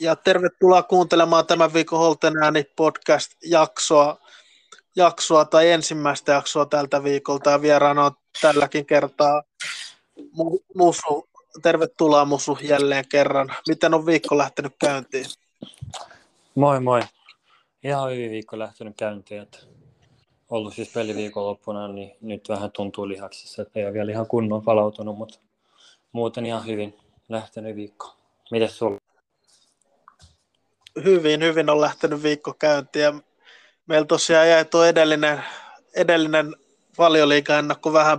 ja tervetuloa kuuntelemaan tämän viikon Holten ääni podcast-jaksoa jaksoa tai ensimmäistä jaksoa tältä viikolta ja vieraana on tälläkin kertaa Musu. Tervetuloa Musu jälleen kerran. Miten on viikko lähtenyt käyntiin? Moi moi. Ihan hyvin viikko lähtenyt käyntiin. Että ollut siis peliviikonloppuna, niin nyt vähän tuntuu lihaksissa, että ei ole vielä ihan kunnon palautunut, mutta muuten ihan hyvin lähtenyt viikko. Mites sulla? Hyvin, hyvin on lähtenyt viikko käyntiin ja meillä tosiaan jäi tuo edellinen, edellinen valioliiga ennakko vähän,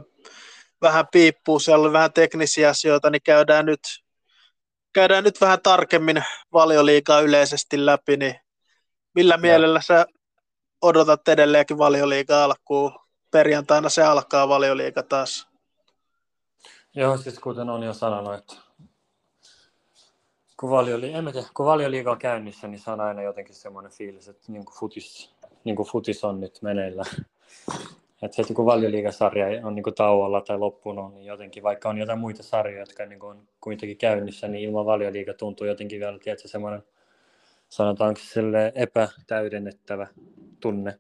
vähän piippuu, siellä oli vähän teknisiä asioita, niin käydään nyt, käydään nyt vähän tarkemmin valioliigaa yleisesti läpi, niin millä ja. mielellä sä odotat edelleenkin valioliiga alkuun? Perjantaina se alkaa valioliiga taas. Joo, siis kuten on jo sanonut, että kun, valioli, en tiedä, kun valioliiga on käynnissä, niin se on aina jotenkin semmoinen fiilis, että niin kuin futis, niin kuin futis on nyt meneillä. Et heti kun valioliigasarja on niin kuin tauolla tai loppunut, niin jotenkin vaikka on jotain muita sarjoja, jotka niin kuin on kuitenkin käynnissä, niin ilman valioliiga tuntuu jotenkin vielä, tiedätkö, semmoinen sanotaanko sille epätäydennettävä tunne.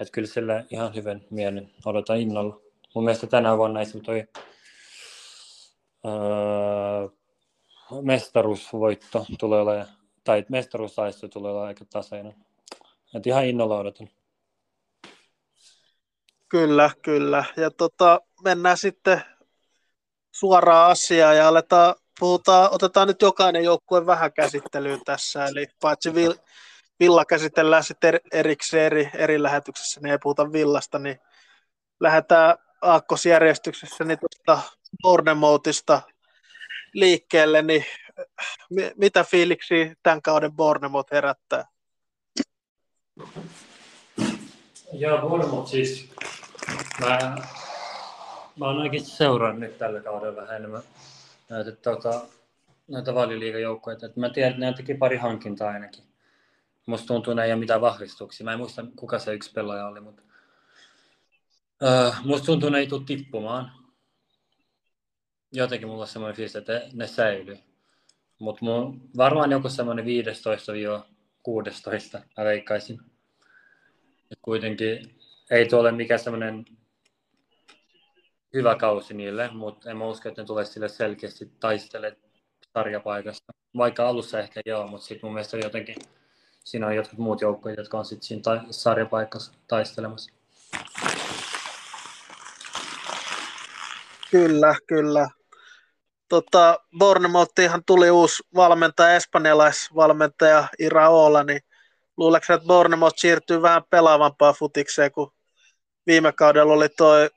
Että kyllä sille ihan hyvän mielen odotan innolla. Mun mielestä tänä vuonna esimerkiksi toi öö, mestaruusvoitto tulee olemaan, tai mestaruussaisto tulee olemaan aika tasainen. Et ihan innolla odotan. Kyllä, kyllä. Ja tota, mennään sitten suoraan asiaan ja aletaan, puhutaan, otetaan nyt jokainen joukkue vähän käsittelyyn tässä. Eli paitsi vil, Villa käsitellään sitten erikseen eri, eri lähetyksessä, niin ei puhuta Villasta, niin lähdetään aakkosjärjestyksessä niin tuosta Bournemouthista liikkeelle, niin mitä fiiliksi tämän kauden Bournemouth herättää? Joo, Bournemouth siis, mä, mä oon oikeasti seurannut tällä kaudella vähän enemmän näitä, tuota, näitä valioliigajoukkoja. Mä tiedän, että ne teki pari hankintaa ainakin. Musta tuntuu, että ei ole mitään vahvistuksia. Mä en muista, kuka se yksi pelaaja oli, mutta uh, musta tuntuu, että ne ei tule tippumaan. Jotenkin mulla on semmoinen fiilis, että ne säilyy. Mutta varmaan joku semmoinen 15-16, mä veikkaisin. Et kuitenkin ei tuo ole mikään semmoinen hyvä kausi niille, mutta en mä usko, että ne tulee sille selkeästi taistele sarjapaikasta. Vaikka alussa ehkä joo, mutta sitten mun mielestä jotenkin siinä on jotkut muut joukkoja, jotka on sitten siinä ta- sarjapaikassa taistelemassa. Kyllä, kyllä. Tota, Bournemouthihan tuli uusi valmentaja, espanjalaisvalmentaja Iraola, niin luuleeko että Bournemouth siirtyy vähän pelaavampaan futikseen, kun viime kaudella oli toi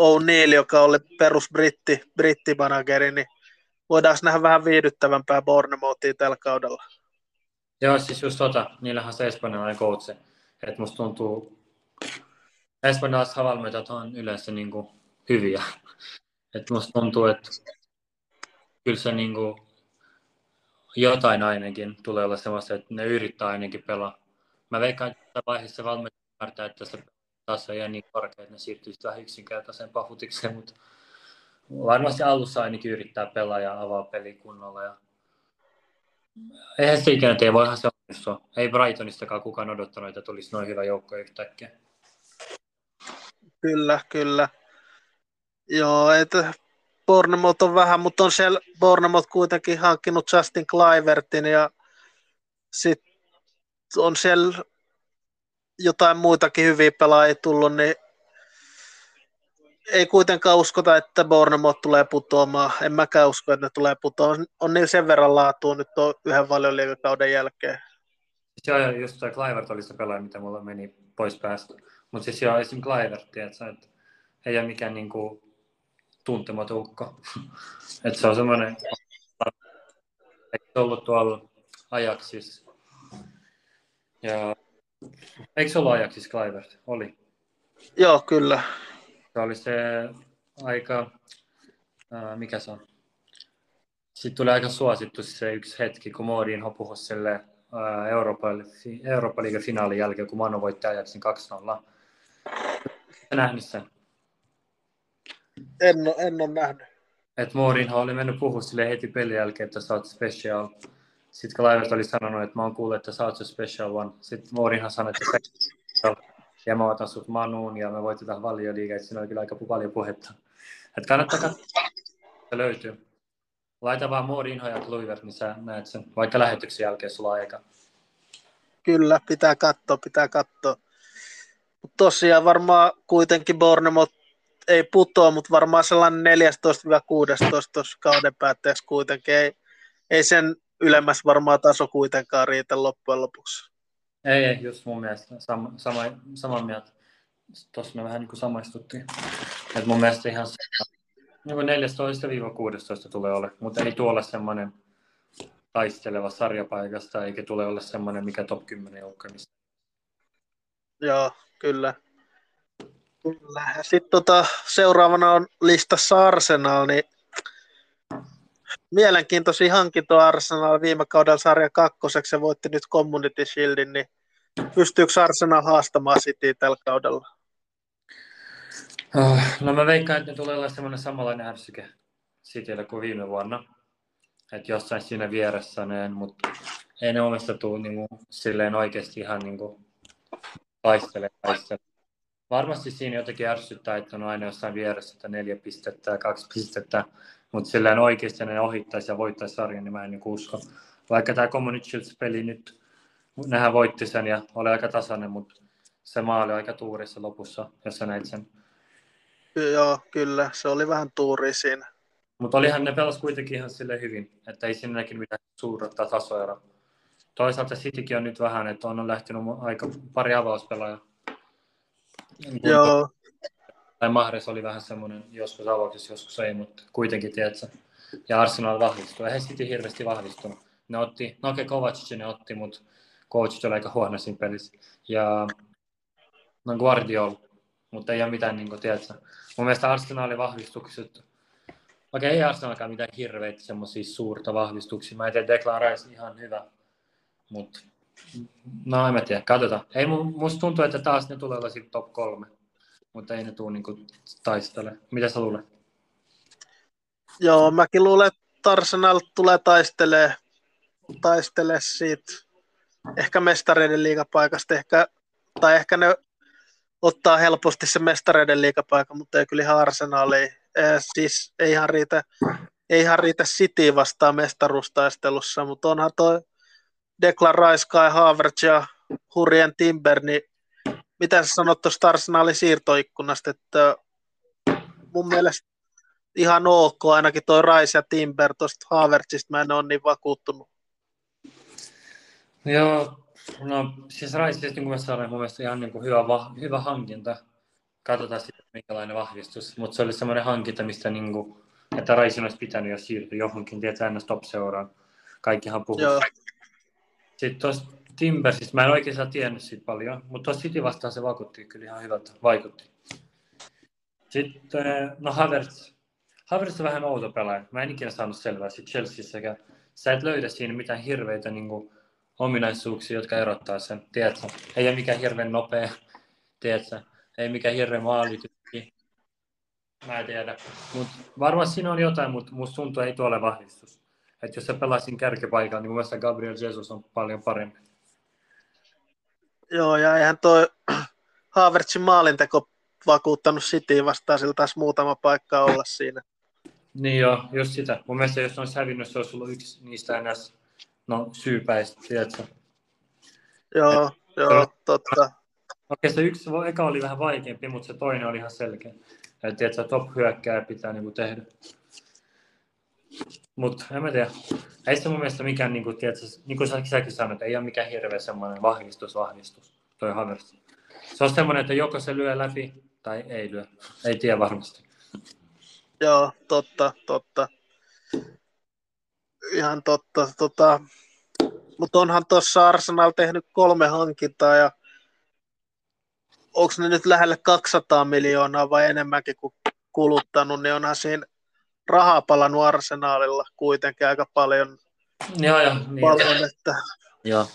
O'Neill, joka oli perus britti, brittimanageri, niin voidaan nähdä vähän viihdyttävämpää Bournemouthia tällä kaudella. Joo, siis just tota, niillähän se espanjalainen coach, että musta tuntuu, espanjalaiset valmentajat on yleensä niin kuin hyviä. että musta tuntuu, että kyllä se niin kuin jotain ainakin tulee olla semmoista, että ne yrittää ainakin pelaa. Mä veikkaan, että vaiheessa valmentaja ymmärtää, että se taso ei niin korkea, että ne siirtyisi vähän yksinkertaisempaan futikseen, mutta varmasti alussa ainakin yrittää pelaa ja avaa peli kunnolla ja Eihän se ikinä tee, voihan se onnistua. Ei Brightonistakaan kukaan odottanut, että tulisi noin hyvä joukko yhtäkkiä. Kyllä, kyllä. Joo, että Bournemouth on vähän, mutta on siellä Bournemouth kuitenkin hankkinut Justin Clivertin ja sitten on siellä jotain muitakin hyviä pelaajia tullut, niin ei kuitenkaan uskota, että Bournemouth tulee putoamaan. En mäkään usko, että ne tulee putoamaan. On niin sen verran laatua nyt tuon yhden valioliikakauden jälkeen. Joo, joo, just toi Clivert oli se pelaaja, mitä mulla meni pois päästä. Mutta siis joo, esim. Clivert, että ei ole mikään niinku tuntematon ukko. että se on semmoinen, eikö se ollut tuolla Ajaxis. Ja eikö se ollut Ajaxis Clivert? Oli. Joo, kyllä. Se oli se aika, mikä se on? Sitten tuli aika suosittu se yksi hetki, kun Mourinho puhui sille Euroopan, Euroopan liigan finaalin jälkeen, kun Manu voitti Ajaxin 2-0. nähnyt sen? En, en ole nähnyt. Et Mourinho oli mennyt puhua sille heti pelin jälkeen, että sä oot special, sitten Clivert oli sanonut, että mä oon kuullut, että sä oot se special one. Sitten Mourinhan sanoi, että sä ja mä otan sut Manuun ja me voitetaan valioliiga, siinä oli kyllä aika paljon puhetta. Että kannattaa katsoa, se löytyy. Laita vaan Mourinho ja Kluivert, niin sä näet sen, vaikka lähetyksen jälkeen sulla aika. Kyllä, pitää katsoa, pitää katsoa. Mut tosiaan varmaan kuitenkin Bournemouth ei putoa, mutta varmaan sellainen 14-16 tuossa kauden päätteeksi kuitenkin. Ei, ei sen ylemmäs varmaan taso kuitenkaan riitä loppujen lopuksi. Ei, ei, just mun mielestä sama, sama, sama mieltä. Tuossa me vähän niin kuin samaistuttiin. Et mun mielestä ihan niin 14-16 tulee olla, mutta ei tuolla semmoinen taisteleva sarjapaikasta, eikä tule olla semmoinen, mikä top 10 joukko. Joo, kyllä. Kyllä. Sitten tota, seuraavana on listassa Arsenal, niin mielenkiintoisia hankintoja Arsenal viime kaudella sarja kakkoseksi ja voitti nyt Community Shieldin, niin pystyykö Arsenal haastamaan City tällä kaudella? Oh, no mä veikkaan, että ne tulee olla semmoinen samanlainen ärsyke Cityllä kuin viime vuonna. Että jossain siinä vieressä ne, mutta ei ne omista tule niin kuin, silleen oikeasti ihan niin kuin, taistele, taistele. Varmasti siinä jotenkin ärsyttää, että on aina jossain vieressä, että neljä pistettä ja kaksi pistettä, mutta silleen oikeasti ne ohittaisi ja voittaisi sarjan, niin mä en niin usko. Vaikka tämä Community Shields-peli nyt, nehän voitti sen ja oli aika tasainen, mutta se maali aika tuurissa lopussa, jos sä näit sen. Joo, kyllä. Se oli vähän tuuri siinä. Mutta olihan ne pelas kuitenkin ihan sille hyvin, että ei sinne näkynyt mitään suurta tasoeroa. Toisaalta Citykin on nyt vähän, että on lähtenyt aika pari avauspelaajaa. Joo. Tai Mahres oli vähän semmoinen joskus avauksessa, joskus ei, mutta kuitenkin, tiedätkö. Ja Arsenal vahvistui. Eihän City hirveästi vahvistunut. Ne otti, no okei, okay, Kovacic ne otti, mutta coach oli aika huono siinä pelissä. Ja no Guardiola, mutta ei ole mitään, niin kuin, tiedätkö. Mun mielestä Arsenalin vahvistukset, okei, ei Arsenalkaan mitään hirveitä semmoisia suurta vahvistuksia. Mä en tiedä, Declan Rice ihan hyvä, mutta no en mä tiedä, katsotaan. Ei, musta tuntuu, että taas ne tulee olla top kolme, mutta ei ne tule niinku taistele. Mitä sä luulet? Joo, mäkin luulen, että Arsenal tulee taistelee, taistelee siitä ehkä mestareiden liigapaikasta, ehkä, tai ehkä ne ottaa helposti se mestareiden liigapaikan, mutta ei kyllä ihan Arsenali. Siis ei ihan riitä, ei ihan riitä City vastaan mestaruustaistelussa, mutta onhan toi Declan Rice, Kai Havertz ja Hurien Timber, niin mitä sä sanot tuosta Arsenalin siirtoikkunasta, että mun mielestä ihan ok, ainakin toi Rice ja Timber tuosta Havertzista mä en ole niin vakuuttunut. Joo, no siis Rice, niin mä sanoin, mun mielestä ihan niin kuin hyvä, va, hyvä hankinta. Katsotaan sitten, minkälainen vahvistus. Mutta se oli semmoinen hankinta, mistä niin kuin, että Rice olisi pitänyt jo siirtyä johonkin, tietää aina stop-seuraan. Kaikkihan puhuu. Joo. Sitten tuosta Timbersista, mä en oikeastaan tiennyt siitä paljon, mutta tuossa City vastaan se vaikutti kyllä ihan hyvältä, vaikutti. Sitten, eh, no Havertz. Havertz on vähän outo pelaaja. Mä en ikinä saanut selvää siitä Chelseassäkään. Sä et löydä siinä mitään hirveitä niin kuin, ominaisuuksia, jotka erottaa sen, tiedätkö? Ei ole mikään hirveän nopea, tiedätkö? Ei mikään hirveän maalitykki. Mä en tiedä. Mut varmaan siinä on jotain, mutta musta tuntuu, ei tuolle vahvistus. Et jos sä pelasin kärkipaikalla, niin mun mielestä Gabriel Jesus on paljon parempi. Joo, ja eihän toi Havertzin maalinteko vakuuttanut City vastaan, sillä taas muutama paikka olla siinä. Niin joo, just sitä. Mun mielestä jos olisi hävinnyt, se olisi ollut yksi niistä ns. No, syypäistä, tiedätkö? Joo, Et, joo, totta. Okei, se yksi, eka oli vähän vaikeampi, mutta se toinen oli ihan selkeä. Että tiedätkö, top hyökkää pitää niinku tehdä. Mutta en mä tiedä. Ei se mun mielestä mikään, niin kuin, tiedätkö, niin kuin säkin sanoit, ei ole mikään hirveä semmoinen vahvistus, vahvistus, toi Havertz. Se on semmoinen, että joko se lyö läpi tai ei lyö. Ei tiedä varmasti. Joo, totta, totta. Ihan totta. Tota, mutta onhan tuossa Arsenal tehnyt kolme hankintaa ja onko ne nyt lähelle 200 miljoonaa vai enemmänkin kuin kuluttanut, niin onhan siinä rahaa palannut arsenaalilla kuitenkin aika paljon. Joo, joo. Niin, paljon että... Joo.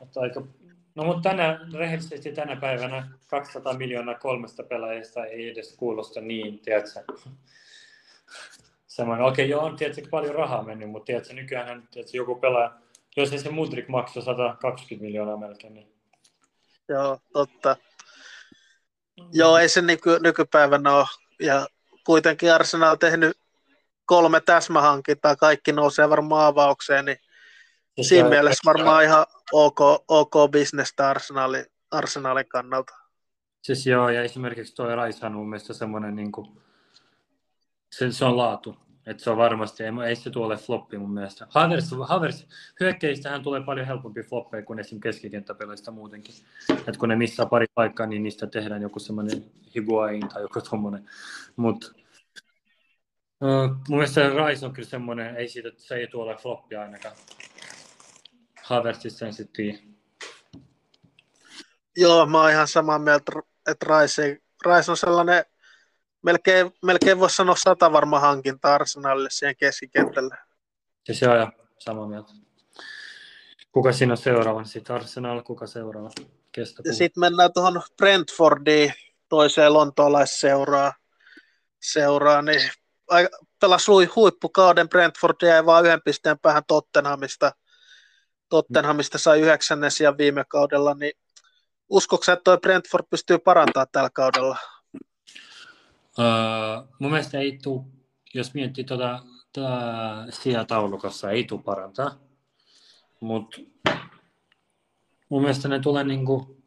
Mutta aika... No mutta tänä, rehellisesti tänä päivänä 200 miljoonaa kolmesta pelaajasta ei edes kuulosta niin, tiedätkö? semmoinen, okei, okay, joo, on tietysti paljon rahaa mennyt, mutta tiedätkö, nykyään tiedätkö, joku pelaa, jos ei se Mudrik maksoi 120 miljoonaa melkein, niin... Joo, totta. Joo, ei se nyky, nykypäivänä ole. Ja kuitenkin Arsenal tehnyt kolme täsmähankintaa, kaikki nousee varmaan avaukseen, niin siis siinä mielessä varmaan ihan ok, ok bisnestä Arsenalin, Arsenalin kannalta. Siis joo, ja esimerkiksi tuo Raisa on mun mielestä semmoinen, niin kuin, se, se on laatu. Että se on varmasti, ei, ei se tule floppi mun mielestä. Havers, Havers hyökkeistähän tulee paljon helpompi floppeja kuin esim. keskikenttäpeleistä muutenkin. Että kun ne missaa pari paikkaa, niin niistä tehdään joku semmoinen Higuain tai joku tommonen. Mutta uh, mun mielestä Rais on kyllä semmoinen, ei siitä, se ei tule floppia ainakaan. Haversissa sen sitten Joo, mä oon ihan samaa mieltä, että Rais, Rais on sellainen melkein, melkein voisi sanoa sata varma hankinta Arsenalille siihen keskikentälle. Siis joo, joo, samaa mieltä. Kuka siinä on seuraava? Sitten Arsenal, kuka seuraava? Kestä ja sitten mennään tuohon Brentfordiin, toiseen lontoolaisseuraan. Seuraa, niin pelasi huippukauden Brentford jäi vain yhden pisteen päähän Tottenhamista. Tottenhamista sai yhdeksännes ja viime kaudella, niin uskoksa, että toi Brentford pystyy parantamaan tällä kaudella? Mun mielestä ei tule, jos miettii tuota, tuota taulukossa, ei tule parantaa. Mutta mun mielestä ne tulee niinku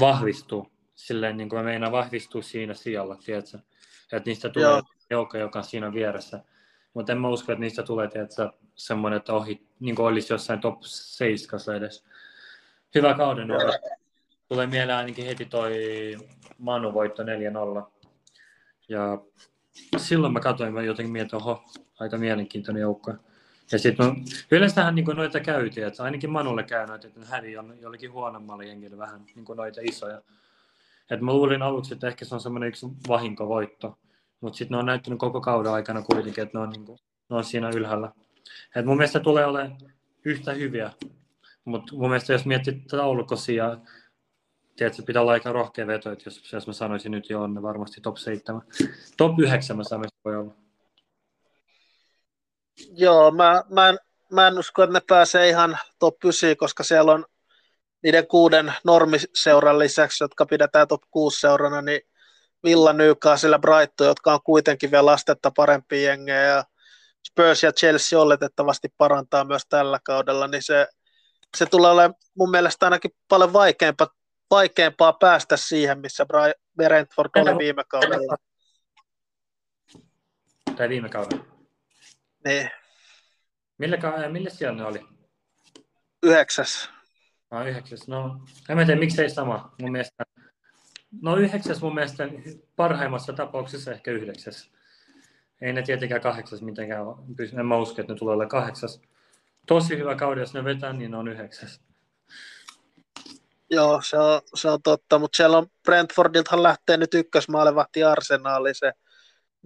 vahvistua. Silleen niinku meinaa vahvistua siinä sijalla, tiedätkö? Että niistä tulee Joo. joukko, joka on siinä vieressä. Mutta en mä usko, että niistä tulee, tiedätkö, semmoinen, että ohi, niin olisi jossain top 7 edes. Hyvä kauden Tulee mieleen ainakin heti toi Manu voitto 4-0 ja silloin mä katsoin, mä jotenkin mietin, oho, aika mielenkiintoinen joukko. Ja sitten no, yleensähän niin noita käytiin, että ainakin Manulle käy noita, että hävi on jollekin huonommalle jengille vähän niin noita isoja. Et mä luulin aluksi, että ehkä se on semmoinen yksi vahinkovoitto, mutta sitten ne on näyttänyt koko kauden aikana kuitenkin, että ne on, niin kuin, ne on siinä ylhäällä. Et mun mielestä tulee olemaan yhtä hyviä, mutta mun mielestä jos miettii taulukosia tiedätkö, pitää olla aika rohkea veto, että jos, jos mä sanoisin nyt jo, on ne varmasti top 7. Top 9 mä sanoisin, voi olla. Joo, mä, mä, en, mä en usko, että ne pääsee ihan top 9, koska siellä on niiden kuuden normiseuran lisäksi, jotka pidetään top 6 seurana, niin Villa, Newcastle ja Brighton, jotka on kuitenkin vielä lastetta parempia jengejä, ja Spurs ja Chelsea oletettavasti parantaa myös tällä kaudella, niin se, se tulee olemaan mun mielestä ainakin paljon vaikeampaa vaikeampaa päästä siihen, missä Brentford oli viime kaudella. Tai viime kaudella. Niin. Millä, millä siellä ne oli? Yhdeksäs. Ah, yhdeksäs. No, en tiedä, miksei sama. Mun mielestä, no yhdeksäs mun mielestä parhaimmassa tapauksessa ehkä yhdeksäs. Ei ne tietenkään kahdeksas mitenkään. En mä usko, että ne tulee olla kahdeksas. Tosi hyvä kauden, jos ne vetää, niin ne on yhdeksäs. Joo, se on, se on totta, mutta siellä on Brentfordiltahan lähtee nyt ykkösmaalevahti Arsenaali, se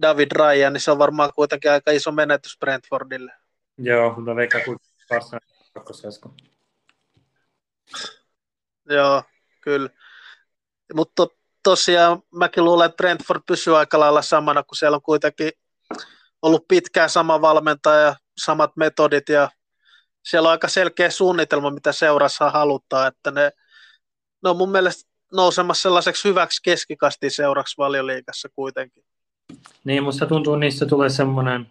David Ryan, niin se on varmaan kuitenkin aika iso menetys Brentfordille. Joo, mutta veikkaa kuin Arsenal Joo, kyllä. Mutta to, tosiaan mäkin luulen, että Brentford pysyy aika lailla samana, kun siellä on kuitenkin ollut pitkään sama valmentaja, samat metodit ja siellä on aika selkeä suunnitelma, mitä seurassa halutaan, että ne ne on mun mielestä nousemassa sellaiseksi hyväksi keskikastin seuraksi valioliikassa kuitenkin. Niin, musta tuntuu, niissä tulee semmoinen,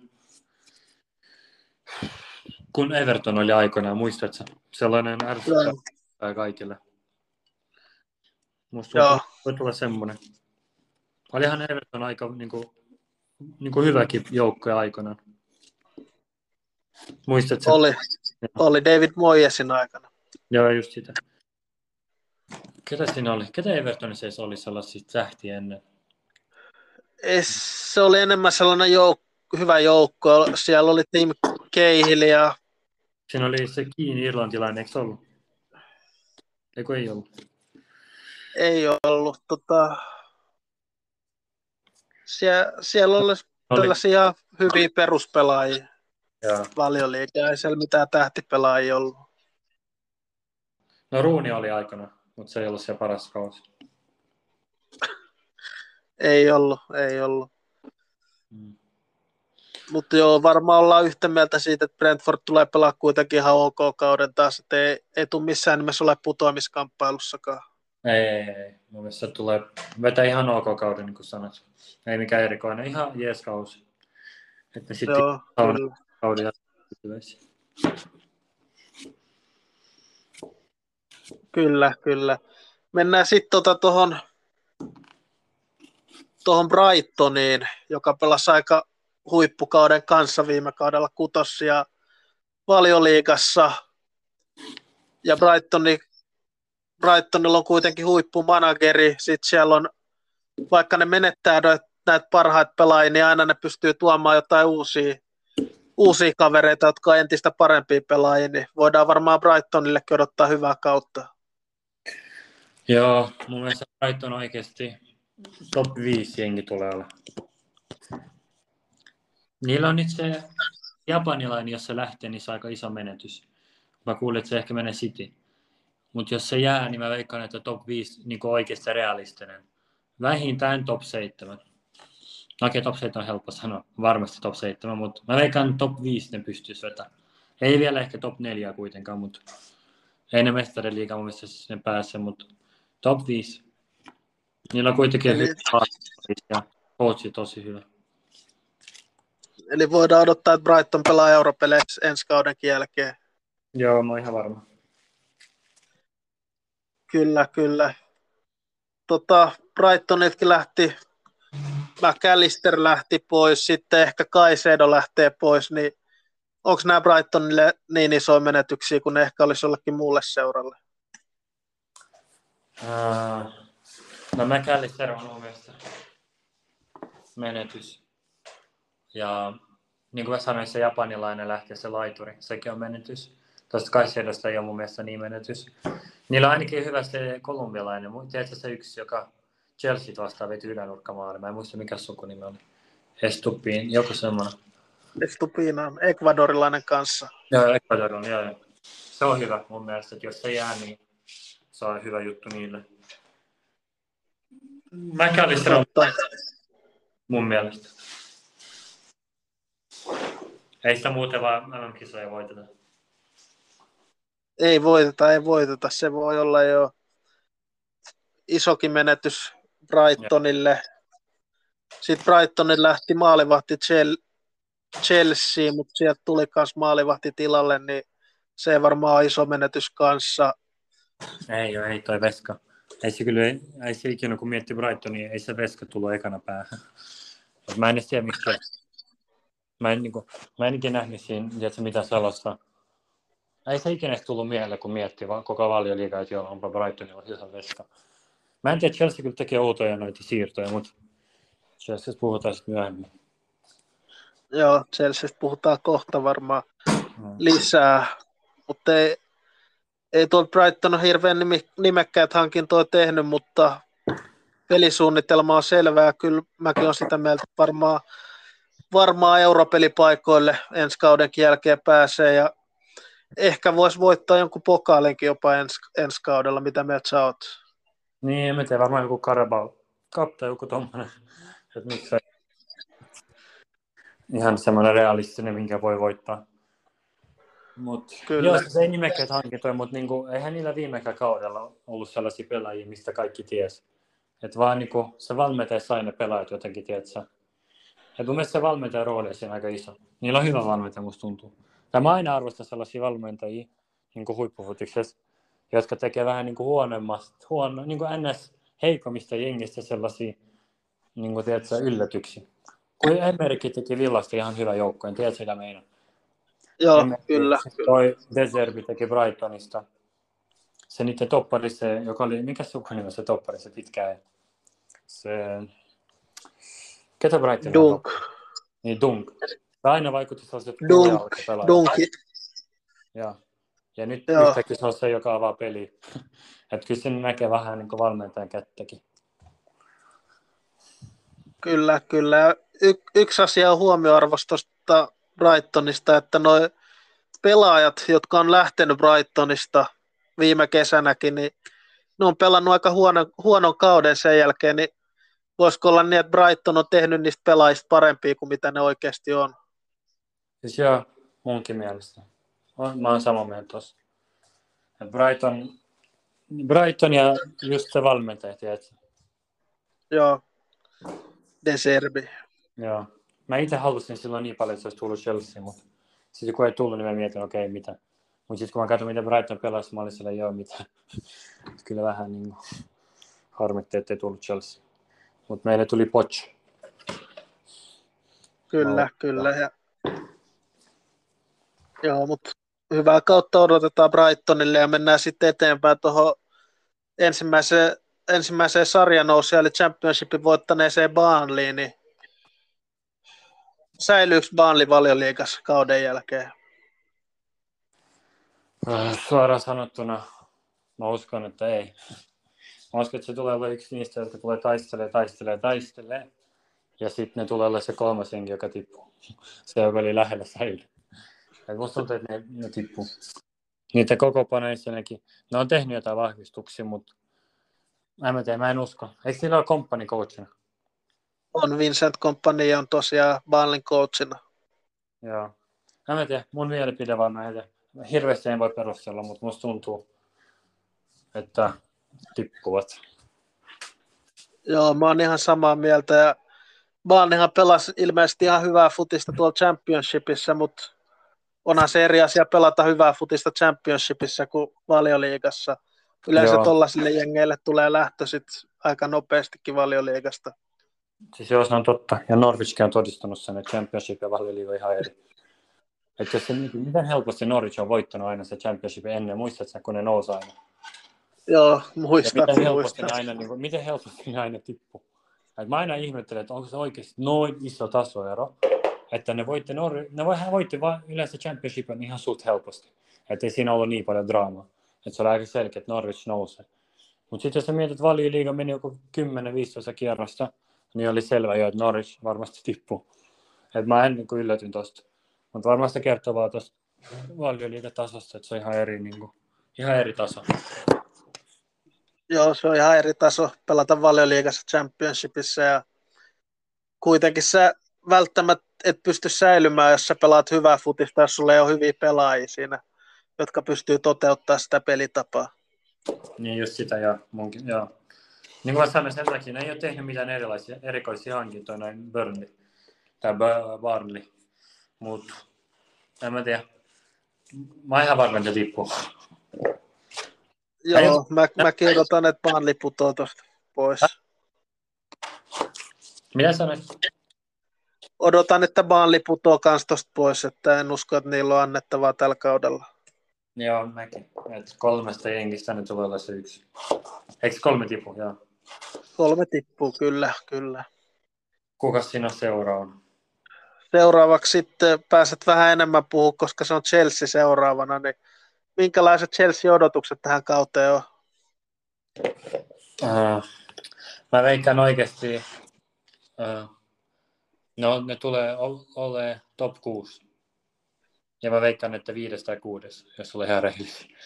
kun Everton oli aikoinaan, muistatko? Sellainen ärsyttävä kaikille. Musta tuntuu, voi tulla semmoinen. Olihan Everton aika niin kuin, niin kuin hyväkin joukkoja aikoinaan. Muistatko? Oli, oli David Moyesin aikana. Joo, just sitä. Ketä siinä oli? Ketä Evertonissa oli sellaisia tähtiä ennen? Se oli enemmän sellainen jouk- hyvä joukko. Siellä oli Tim Cahill ja... Siinä oli se kiinni irlantilainen, eikö ollut? Eikö ei ollut? Ei ollut. Tota... Sie- siellä oli, oli tällaisia hyviä peruspelaajia. Valioliikaa, ei siellä mitään tähtipelaajia ollut. No Ruuni oli aikana mutta se ei ollut se paras kausi. ei ollut, ei ollut. Mm. Mutta joo, varmaan ollaan yhtä mieltä siitä, että Brentford tulee pelaa kuitenkin ihan ok kauden taas, että ei, ei tule missään nimessä ole putoamiskamppailussakaan. Ei, ei, ei. Mun mielestä tulee vetää ihan ok kauden, niin kuin sanot. Ei mikään erikoinen, ihan jees kausi. Että sitten Joo, kyllä. kauden Kyllä, kyllä. Mennään sitten tuota tuohon tuohon Brightoniin, joka pelasi aika huippukauden kanssa viime kaudella kutos ja valioliigassa. Ja Brightoni, Brightonilla on kuitenkin huippumanageri. Sitten siellä on, vaikka ne menettää näitä parhaita pelaajia, niin aina ne pystyy tuomaan jotain uusia, uusia kavereita, jotka on entistä parempia pelaajia, niin voidaan varmaan Brightonille odottaa hyvää kautta. Joo, mun mielestä Brighton oikeasti top 5 jengi tulee olla. Niillä on nyt se japanilainen, jos se lähtee, niin se on aika iso menetys. Mä kuulin, että se ehkä menee City. Mutta jos se jää, niin mä veikkaan, että top 5 niin oikeasti realistinen. Vähintään top 7. No okei, top 7 on helppo sanoa. Varmasti top 7, mutta mä veikkaan top 5 ne pystyisi vetämään. Ei vielä ehkä top 4 kuitenkaan, mutta ei ne mestariliiga mun mielestä ne pääse, mutta top 5. Niillä on kuitenkin Eli... hyvä ja coachi tosi hyvä. Eli voidaan odottaa, että Brighton pelaa europeleissä ensi kauden jälkeen. Joo, mä oon ihan varma. Kyllä, kyllä. Tota, Brightonitkin lähti, McAllister lähti pois, sitten ehkä Kaisedo lähtee pois, niin onko nämä Brightonille niin isoja menetyksiä kuin ehkä olisi jollekin muulle seuralle? Uh, no McAllister on mun mielestä menetys. Ja niin kuin mä sanoin, se japanilainen lähtee se laituri, sekin on menetys. Tuosta Kaisedosta ei ole mun mielestä niin menetys. Niillä on ainakin hyvä se kolumbialainen. Tiedätkö se yksi, joka Chelsea vastaan veti ylänurkkamaali. Mä en muista mikä sukunimi oli. Estupin, joku semmoinen. Estupina on ekvadorilainen kanssa. Joo, ekvadorilainen, joo, joo. Se on hyvä mun mielestä, että jos se jää, niin se on hyvä juttu niille. McAllister on mun mielestä. Ei sitä muuten vaan MM-kisoja voiteta. Ei voiteta, ei voiteta. Se voi olla jo isokin menetys Brightonille. Sitten Brightonin lähti maalivahti Chelsea, mutta sieltä tuli myös maalivahti tilalle, niin se varmaan on iso menetys kanssa. Ei ole, ei toi Veska. Ei se kyllä, ei se ikinä kun mietti Brightonia, ei se Veska tullut ekana päähän. Mä en tiedä, miksi Mä en, niin kuin, mä en ikinä nähnyt siinä, tiedätkö, mitä Salossa. Ei se ikinä tullut mieleen, kun miettii koko paljon liikaa, että joo, onpa Brightonilla hyvä veska. Mä en tiedä, Chelsea kyllä tekee outoja noita siirtoja, mutta Chelsea puhutaan sitten myöhemmin. Joo, Chelsea puhutaan kohta varmaan no. lisää, mutta ei, ei tuo Brighton ole hirveän nimekkäät hankintoja tehnyt, mutta pelisuunnitelma on selvää. Kyllä mäkin olen sitä mieltä, että varmaan varmaan europelipaikoille ensi kauden jälkeen pääsee ja ehkä voisi voittaa jonkun pokaalinkin jopa ens, ensi kaudella, mitä mieltä sä oot? Niin, en tiedä, varmaan joku Carabao Cup tai joku tommonen, että miksei ihan semmoinen realistinen, minkä voi voittaa. Mut, Kyllä. Joo, se ei nimekkäät hankintoja, mutta niinku, eihän niillä viime kaudella ollut sellaisia pelaajia, mistä kaikki ties. Et vaan niinku, se valmentaja sai ne pelaajat jotenkin, tietsä, ja mun mielestä se valmentajan rooli on aika iso. Niillä on hyvä valmentaja, musta tuntuu. Ja mä aina arvostan sellaisia valmentajia niin huippufutiksessa, jotka tekee vähän niin kuin huonommasta, huono, niin kuin ns. heikommista jengistä sellaisia niin kuin, tiedätkö, yllätyksiä. Kun Emerikin teki Villasta ihan hyvä joukko, en tiedä mitä meinaa. Joo, Emeriki, kyllä. Toi Deserbi teki Brightonista. Se niiden toppari, se, joka oli, mikä sukunimi se toppari, se pitkä se Ketä Brighton Dunk. Niin, Dunk. Tämä aina vaikutti sellaiset Dunk. Dunkit. Ja, ja nyt Joo. yhtäkkiä se on se, joka avaa peli. Että kyllä sen näkee vähän niin kuin valmentajan kättäkin. Kyllä, kyllä. Y- yksi asia on huomioarvostosta Brightonista, että nuo pelaajat, jotka on lähtenyt Brightonista viime kesänäkin, niin ne on pelannut aika huono, huonon kauden sen jälkeen, niin voisiko olla niin, että Brighton on tehnyt niistä pelaajista parempia kuin mitä ne oikeasti on? Siis joo, munkin mielestä. Mä oon samaa mieltä tuossa. Brighton, Brighton ja just se valmentaja, tiedätkö? Joo. Deserbi. Joo. Mä itse halusin silloin niin paljon, että se olisi tullut Chelsea, mutta sitten kun ei tullut, niin mä mietin, okei, okay, mitä. Mutta sitten kun mä katsoin, miten Brighton pelasi, mä olin sillä, joo, mitä. Kyllä vähän niin kuin harmitti, ettei tullut Chelsea. Mutta meille tuli Poch. Kyllä, no, kyllä. Ja... Joo, mutta hyvää kautta odotetaan Brightonille ja mennään sitten eteenpäin tuohon ensimmäiseen, ensimmäiseen sarjanousiin, eli championshipin voittaneeseen Baanliin, niin säilyykö Baanli valioliikas kauden jälkeen? Äh, suoraan sanottuna mä uskon, että ei. Mä uskon, että se tulee olla yksi niistä, jotka tulee taistelee, taistelee, taistelee. Ja sitten ne tulee olla se kolmas henki, joka tippuu. Se, joka oli lähellä säilyy. Et musta tuntuu, että ne, ne tippuu. Niitä koko paneissanekin. Ne on tehnyt jotain vahvistuksia, mutta mä en tiedä, mä en usko. Eikö niillä ole komppani coachina? On Vincent Company on tosiaan Baalin coachina. Joo. Mä en tiedä, mun mielipide vaan mä Hirveästi en voi perustella, mutta musta tuntuu, että tippuvat. Joo, mä oon ihan samaa mieltä ja Baanihan pelasi ilmeisesti ihan hyvää futista tuolla championshipissa, mutta onhan se eri asia pelata hyvää futista championshipissa kuin valioliigassa. Yleensä tuollaisille jengeille tulee lähtö sit aika nopeastikin valioliigasta. Siis joo, se on totta. Ja Norwichkin on todistanut sen, että championship ja valioliiga on ihan eri. Että jos se, miten helposti Norwich on voittanut aina se championship ennen, muistatko kun ne nousi aina? Joo, muistan. miten helposti, ne aina, niin kuin, miten helposti ne aina tippuu. Et mä aina ihmettelen, että onko se oikeasti noin iso tasoero, että ne voitte, Nor- ne voitte vaan yleensä championshipin ihan suht helposti. Että ei siinä ollut niin paljon draamaa. Että se oli aika selkeä, että Norwich nousee. Mutta sitten jos sä mietit, että valioliiga meni joku 10-15 kierrosta, niin oli selvä jo, että Norwich varmasti tippuu. Et mä en niin yllätyn tosta. Mutta varmasti se kertoo vaan tuosta valioliigatasosta, että se on ihan eri, niin kuin, ihan eri taso. Joo, se on ihan eri taso pelata valioliigassa championshipissa ja kuitenkin sä välttämättä et pysty säilymään, jos sä pelaat hyvää futista, jos sulla ei ole hyviä pelaajia siinä, jotka pystyy toteuttamaan sitä pelitapaa. Niin just sitä, ja munkin, joo. Niin kuin mä sanoin sen takia, ne ei ole tehnyt mitään erilaisia, erikoisia hankintoja, noin Burnley tai Barnley, mutta en mä tiedä. Mä oon ihan varma, että tippuu. Joo, mä, mä kirjoitan, että Burnley putoo tuosta pois. Mitä sanoit? Odotan, että Burnley putoo kans tuosta pois, että en usko, että niillä on annettavaa tällä kaudella. Joo, mäkin. Et kolmesta jengistä nyt voi olla se yksi. Eikö kolme tipu? Joo. Kolme tippuu, kyllä, kyllä. Kuka siinä seuraava? Seuraavaksi sitten pääset vähän enemmän puhua, koska se on Chelsea seuraavana, niin minkälaiset Chelsea-odotukset tähän kauteen on? Uh, mä veikkaan oikeasti, uh, no ne tulee olemaan top 6. Ja mä veikkaan, että viides tai kuudes, jos tulee ihan rehellinen.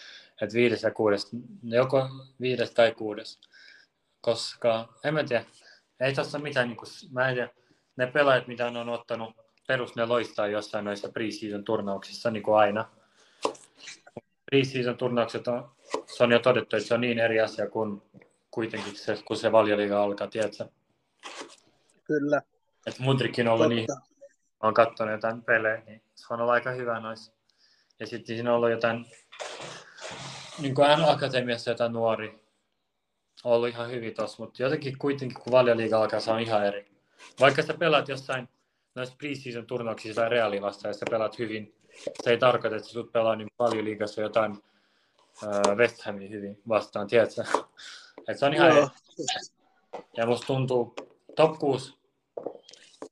Että viides ja kuudes, joko viides tai kuudes. Koska, en mä tiedä, ei tässä mitään, niin kuin, mä en tiedä, ne pelaajat, mitä ne on ottanut, perus ne loistaa jossain noissa preseason turnauksissa niin kuin aina preseason turnaukset on, se on jo todettu, että se on niin eri asia kuin kuitenkin se, kun se valjoliiga alkaa, tiedätkö? Kyllä. Että Mudrikin on ollut niin, on katsonut jotain pelejä, niin se on ollut aika hyvä noissa. Ja sitten siinä on ollut jotain, niin kuin akatemiassa jotain nuori, on ollut ihan hyvin tossa, mutta jotenkin kuitenkin kun valjoliiga alkaa, se on ihan eri. Vaikka sä pelaat jossain noissa preseason turnauksissa tai reaalivasta ja sä pelaat hyvin, se ei tarkoita, että sut pelaa niin paljon liigassa jotain äh, West Hamia hyvin vastaan, tiedätkö? Et se on ihan Joo. Ja musta tuntuu top 6.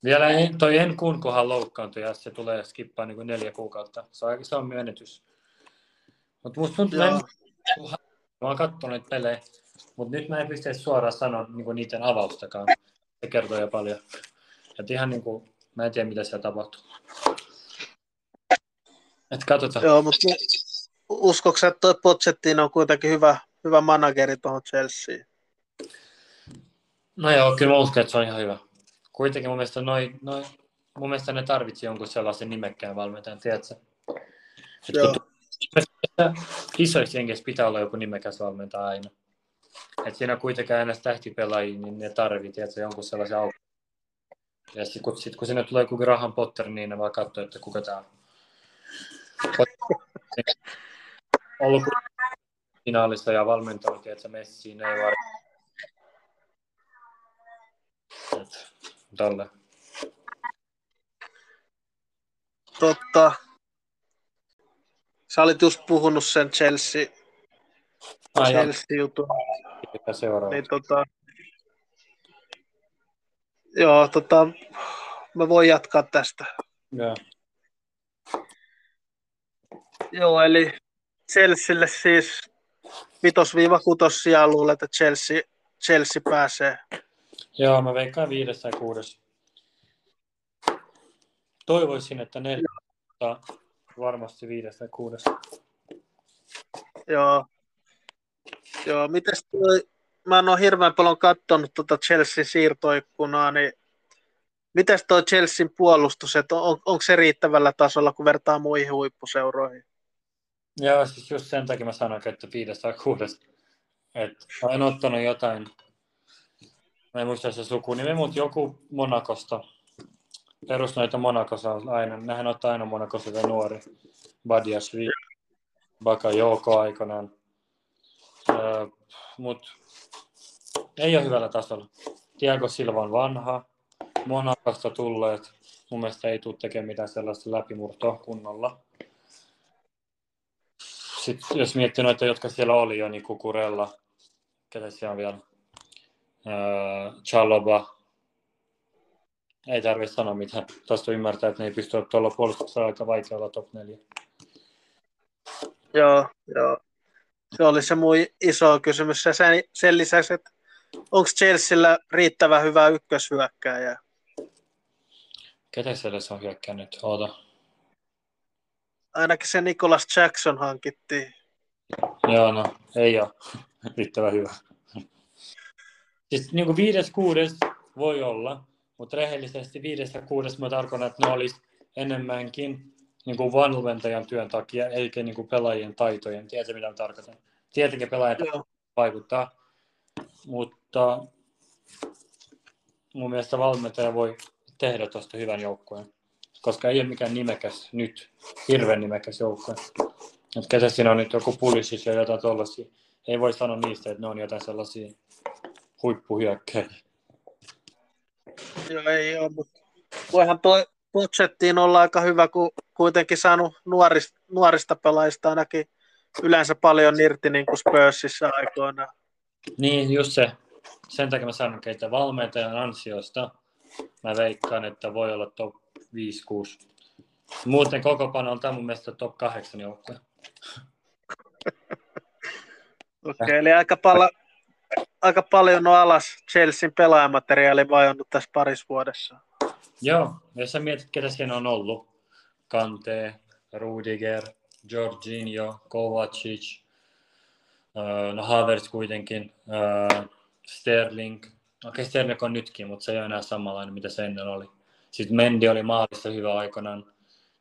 Vielä en, toi en kun kohan loukkaantui ja se tulee skippaa niin kuin neljä kuukautta. Se on, se on myönnytys. Mutta musta tuntuu, että mä oon katsonut pelejä, mutta nyt mä en pysty suoraan sanoa niin niiden avaustakaan. Se kertoo jo paljon. Et ihan niin kuin, mä en tiedä mitä siellä tapahtuu. Et katsotaan. Joo, mutta uskoksi, että tuo Pochettino on kuitenkin hyvä, hyvä manageri tuohon Chelseaan? No joo, kyllä mä uskon, että se on ihan hyvä. Kuitenkin mun mielestä noin noi mun mielestä ne tarvitsi jonkun sellaisen nimekkään valmentajan, tiedätkö? Et Joo. kun isoissa pitää olla joku nimekäs valmentaja aina. Et siinä kuitenkaan enää tähtipelaajia, niin ne tarvii tiedätkö, jonkun sellaisen aukon. Ja sitten kun, sit, kun sinne tulee joku Graham Potter, niin ne vaan katsoo, että kuka tää on. Ollut finaalissa ja valmentanut, että Messiin ei var... Tolle. Totta. Sä olit just puhunut sen Chelsea, Ai, Chelsea-jutun. mikä seuraava? Niin tota, joo, tota, mä voin jatkaa tästä. Joo. Joo, eli Chelsealle siis vitos-kutos sijaan luulen, että Chelsea, Chelsea pääsee. Joo, mä veikkaan viides tai kuudes. Toivoisin, että ne mutta varmasti viides tai kuudes. Joo. Joo, mites toi, mä en ole hirveän paljon katsonut tuota Chelsean siirtoikkunaa, niin mites toi Chelsean puolustus, että on, onko se riittävällä tasolla, kun vertaa muihin huippuseuroihin? Joo, siis just sen takia mä sanoin, että viides tai kuudes. Et olen ottanut jotain, mä en muista se sukunimi, mutta joku Monakosta. Perusnoita Monakossa on aina, nehän ottaa aina Monakossa se nuori. Badiashvili, Bakayoko aikanaan. Öö, mut ei ole hyvällä tasolla. Tiago Silva on vanha, Monakosta tulleet. Mun mielestä ei tule tekemään mitään sellaista läpimurtoa kunnolla. Sitten jos miettii noita, jotka siellä oli jo, niin Kukurella, ketä siellä on vielä, öö, Chaloba, ei tarvitse sanoa mitään. Tuosta ymmärtää, että ne ei pysty tuolla puolustuksella aika vaikea olla top 4. Joo, joo. Se oli se mun iso kysymys. Ja sen, sen lisäksi, että onko Chelsealla riittävän hyvä ykköshyökkääjä? Ketä siellä se on hyökkännyt? Oota. Ainakin se Nicholas Jackson hankittiin. Joo, no, ei ole riittävän hyvä. Siis niin kuin viides, kuudes voi olla, mutta rehellisesti viides ja kuudes mä tarkoitan, että ne olisi enemmänkin niin kuin valmentajan työn takia, eikä niin kuin pelaajien taitojen. Tiedätkö, mitä mä tarkoitan? Tietenkin pelaajat Joo. vaikuttaa, mutta mun mielestä valmentaja voi tehdä tuosta hyvän joukkueen, koska ei ole mikään nimekäs nyt, hirveän nimekäs joukkue. Et ketä siinä on nyt joku pulisis ja jotain tuollaisia. Ei voi sanoa niistä, että ne on jotain sellaisia huippuhyökkäjiä. Joo, ei ole, mutta voihan toi budjettiin olla aika hyvä, kun kuitenkin saanut nuorista, nuorista pelaajista ainakin yleensä paljon irti niin kuin Spursissa aikoinaan. Niin, just se. Sen takia mä sanon, että valmentajan ansiosta mä veikkaan, että voi olla top 5-6. Muuten koko pano on tämä mun mielestä top 8 joukkue. Okei, okay, eli aika, pala, aika paljon on alas Chelsean pelaajamateriaali vajonnut tässä parissa vuodessa. Joo, jos sä mietit, ketä siinä on ollut. Kante, Rudiger, Jorginho, Kovacic, äh, no Havertz kuitenkin, äh, Sterling. Okei, Sterling on nytkin, mutta se ei ole enää samanlainen, mitä se ennen oli. Sitten Mendi oli maalissa hyvä aikanaan.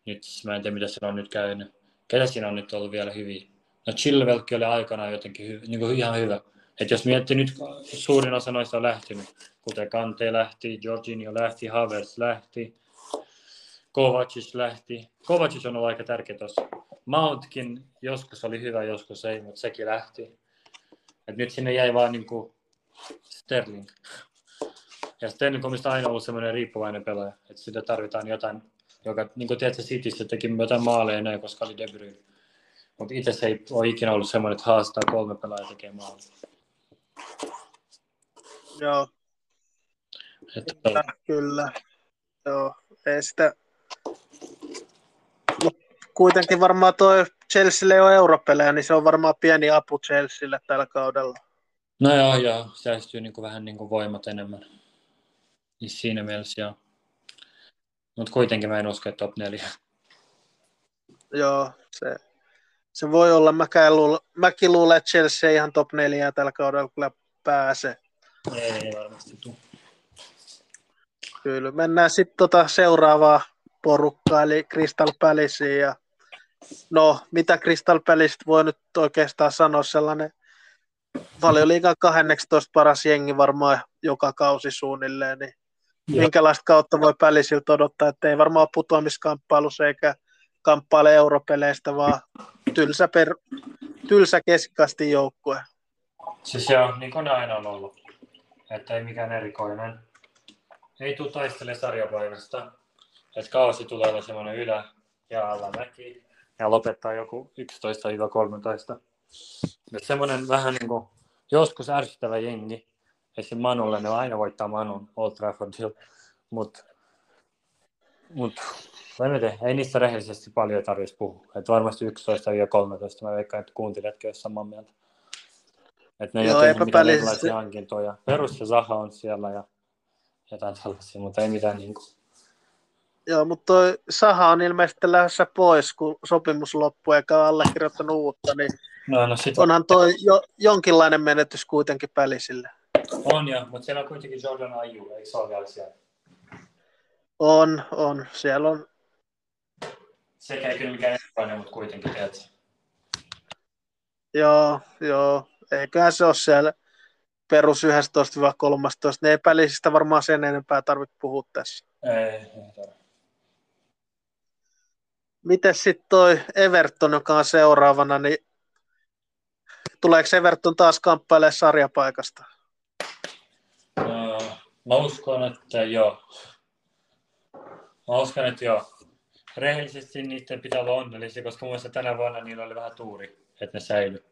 Nyt mä en tiedä, mitä se on nyt käynyt. Ketä siinä on nyt ollut vielä hyviä? No Chilwellkin oli aikanaan jotenkin hy- niin kuin ihan hyvä. Et jos miettii nyt, suurin osa noista on lähtenyt, kuten Kante lähti, Jorginho lähti, Havertz lähti, Kovacic lähti. Kovacic on ollut aika tärkeä tuossa. Mountkin joskus oli hyvä, joskus ei, mutta sekin lähti. Et nyt sinne jäi vaan niin kuin Sterling. Ja Sterling on aina ollut semmoinen riippuvainen pelaaja, että sitä tarvitaan jotain, joka, niin kuin tiedätkö, Cityssä teki jotain maaleja näin, koska oli De Bruyne. Mutta itse se ei ole ikinä ollut semmoinen, että haastaa kolme pelaajaa tekemään maaleja. Joo, Että, kyllä, kyllä. Joo, ei sitä... Mut kuitenkin varmaan toi Chelsealle ei ole europelejä, niin se on varmaan pieni apu Chelsealle tällä kaudella. no joo, joo, säästyy niin kuin vähän niin kuin voimat enemmän. Niin siinä mielessä joo. Mutta kuitenkin mä en usko, että top 4. Joo, se, se voi olla. Mäkään luule, mäkin luulen, että Chelsea ei ihan top 4 tällä kaudella kyllä pääse. Ei, varmasti tule. Kyllä, mennään sitten tota seuraavaa porukkaa, eli Crystal Palaceen. Ja no, mitä Crystal Palaceista voi nyt oikeastaan sanoa, sellainen valioliigan 12 paras jengi varmaan joka kausi suunnilleen, niin ja. minkälaista kautta voi Pälisiltä odottaa, että ei varmaan putoamiskamppailussa eikä kamppaile europeleistä, vaan tylsä, per, tylsä keskikasti joukkue. Siis joo, niin kuin aina on ollut. Että ei mikään erikoinen. Ei tule taistele sarjapaikasta. Että kausi tulee olla semmoinen ylä- ja alamäki. Ja lopettaa joku 11-13. Että semmoinen vähän niin kuin joskus ärsyttävä jengi. Esim. Manulle ne aina voittaa Manun Old Traffordilla. Mutta mut, tiedä, ei niistä rehellisesti paljon tarvitsisi puhua. Et varmasti 11-13, mä veikkaan, että kuuntelijatkin olisivat samaa mieltä. Että ne Joo, erilaisia hankintoja. Perus ja Zaha on siellä ja jotain tällaisia, mutta ei mitään niin kuin. Joo, mutta toi Saha on ilmeisesti lähdössä pois, kun sopimus loppuu eikä ole allekirjoittanut uutta, niin no, no sit onhan toi jo, jonkinlainen menetys kuitenkin pälisille. On ja, mutta siellä on kuitenkin Jordan Ayu, eikö se ole vielä siellä? On, on. Siellä on. Sekä ei kyllä mikään erilainen, mutta kuitenkin, tiedätkö? Joo, joo. Eiköhän se ole siellä perus 11-13. Ne epälisistä varmaan sen enempää tarvitse puhua tässä. Ei, ei tarvitse. Miten sitten toi Everton, joka on seuraavana, niin tuleeko Everton taas kamppailemaan sarjapaikasta? No, mä uskon, että joo. Mä uskon, että joo. Rehellisesti niiden pitää olla onnellisia, koska mun mielestä tänä vuonna niillä oli vähän tuuri, että ne säilyy.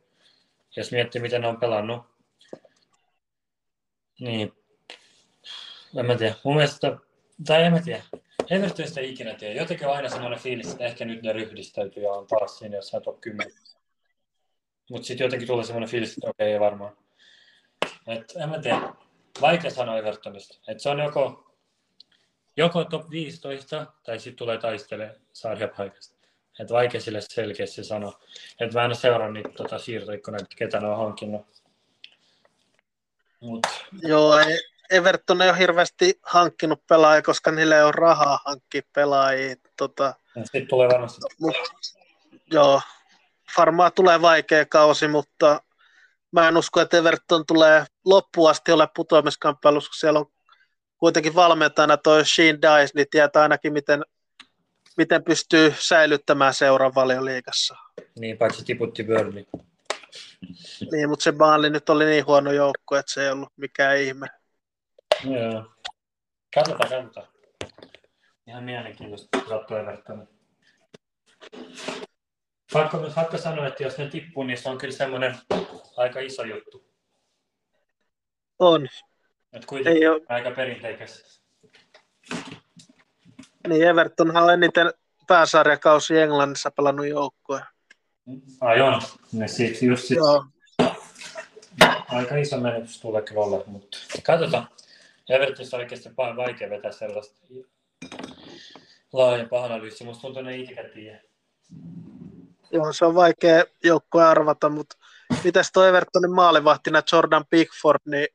Jos miettii, miten ne on pelannut, niin en mä tiedä. Mun mielestä, tai en mä tiedä. Evertonista ei ikinä tiedä. Jotenkin on aina semmoinen fiilis, että ehkä nyt ne ryhdistäytyy ja on taas siinä jossain top 10. Mutta sitten jotenkin tulee semmoinen fiilis, että okei, okay, varmaan. Et, en mä tiedä. Vaikea sanoa Evertonista. Et se on joko, joko top 15 tai sitten tulee taistele sarjapaikasta. Et vaikea sille selkeästi sanoa. Et mä en seurannut niitä tota, siirtoikkunoita, ketä ne on hankinnut. Mut. Joo, ei, Everton ei ole hirveästi hankkinut pelaajia, koska niillä ei ole rahaa hankkia pelaajia. Tota, Sitten tulee varmasti. Mut, joo, varmaan tulee vaikea kausi, mutta mä en usko, että Everton tulee loppuun asti ole putoamiskamppailussa, kun siellä on kuitenkin valmentajana toi Sheen Dice, niin tietää ainakin, miten, miten pystyy säilyttämään seuran valioliikassa. Niin, paitsi tiputti Burnley. Niin, mutta se Baali nyt oli niin huono joukko, että se ei ollut mikään ihme. Joo. Katsotaan, katsotaan. Ihan mielenkiintoista sattuu Evertonin. Pakko, pakko sanoa, että jos ne tippuu, niin se on kyllä semmoinen aika iso juttu. On. Et kuitenkin Ei ole... aika perinteikäs. Niin, Evertonhan on eniten pääsarjakausi Englannissa pelannut joukkoja. Ai on, ne siksi just sit... Joo. Aika iso menetys tulee kyllä olla, mutta katsotaan. Evertonissa on oikeasti vaikea vetää sellaista laajempaa analyysiä. Musta tuntuu, ne itsekään tiedä. Joo, se on vaikea joukkue arvata, mutta mitäs tuo Evertonin maalivahtina Jordan Pickford, niin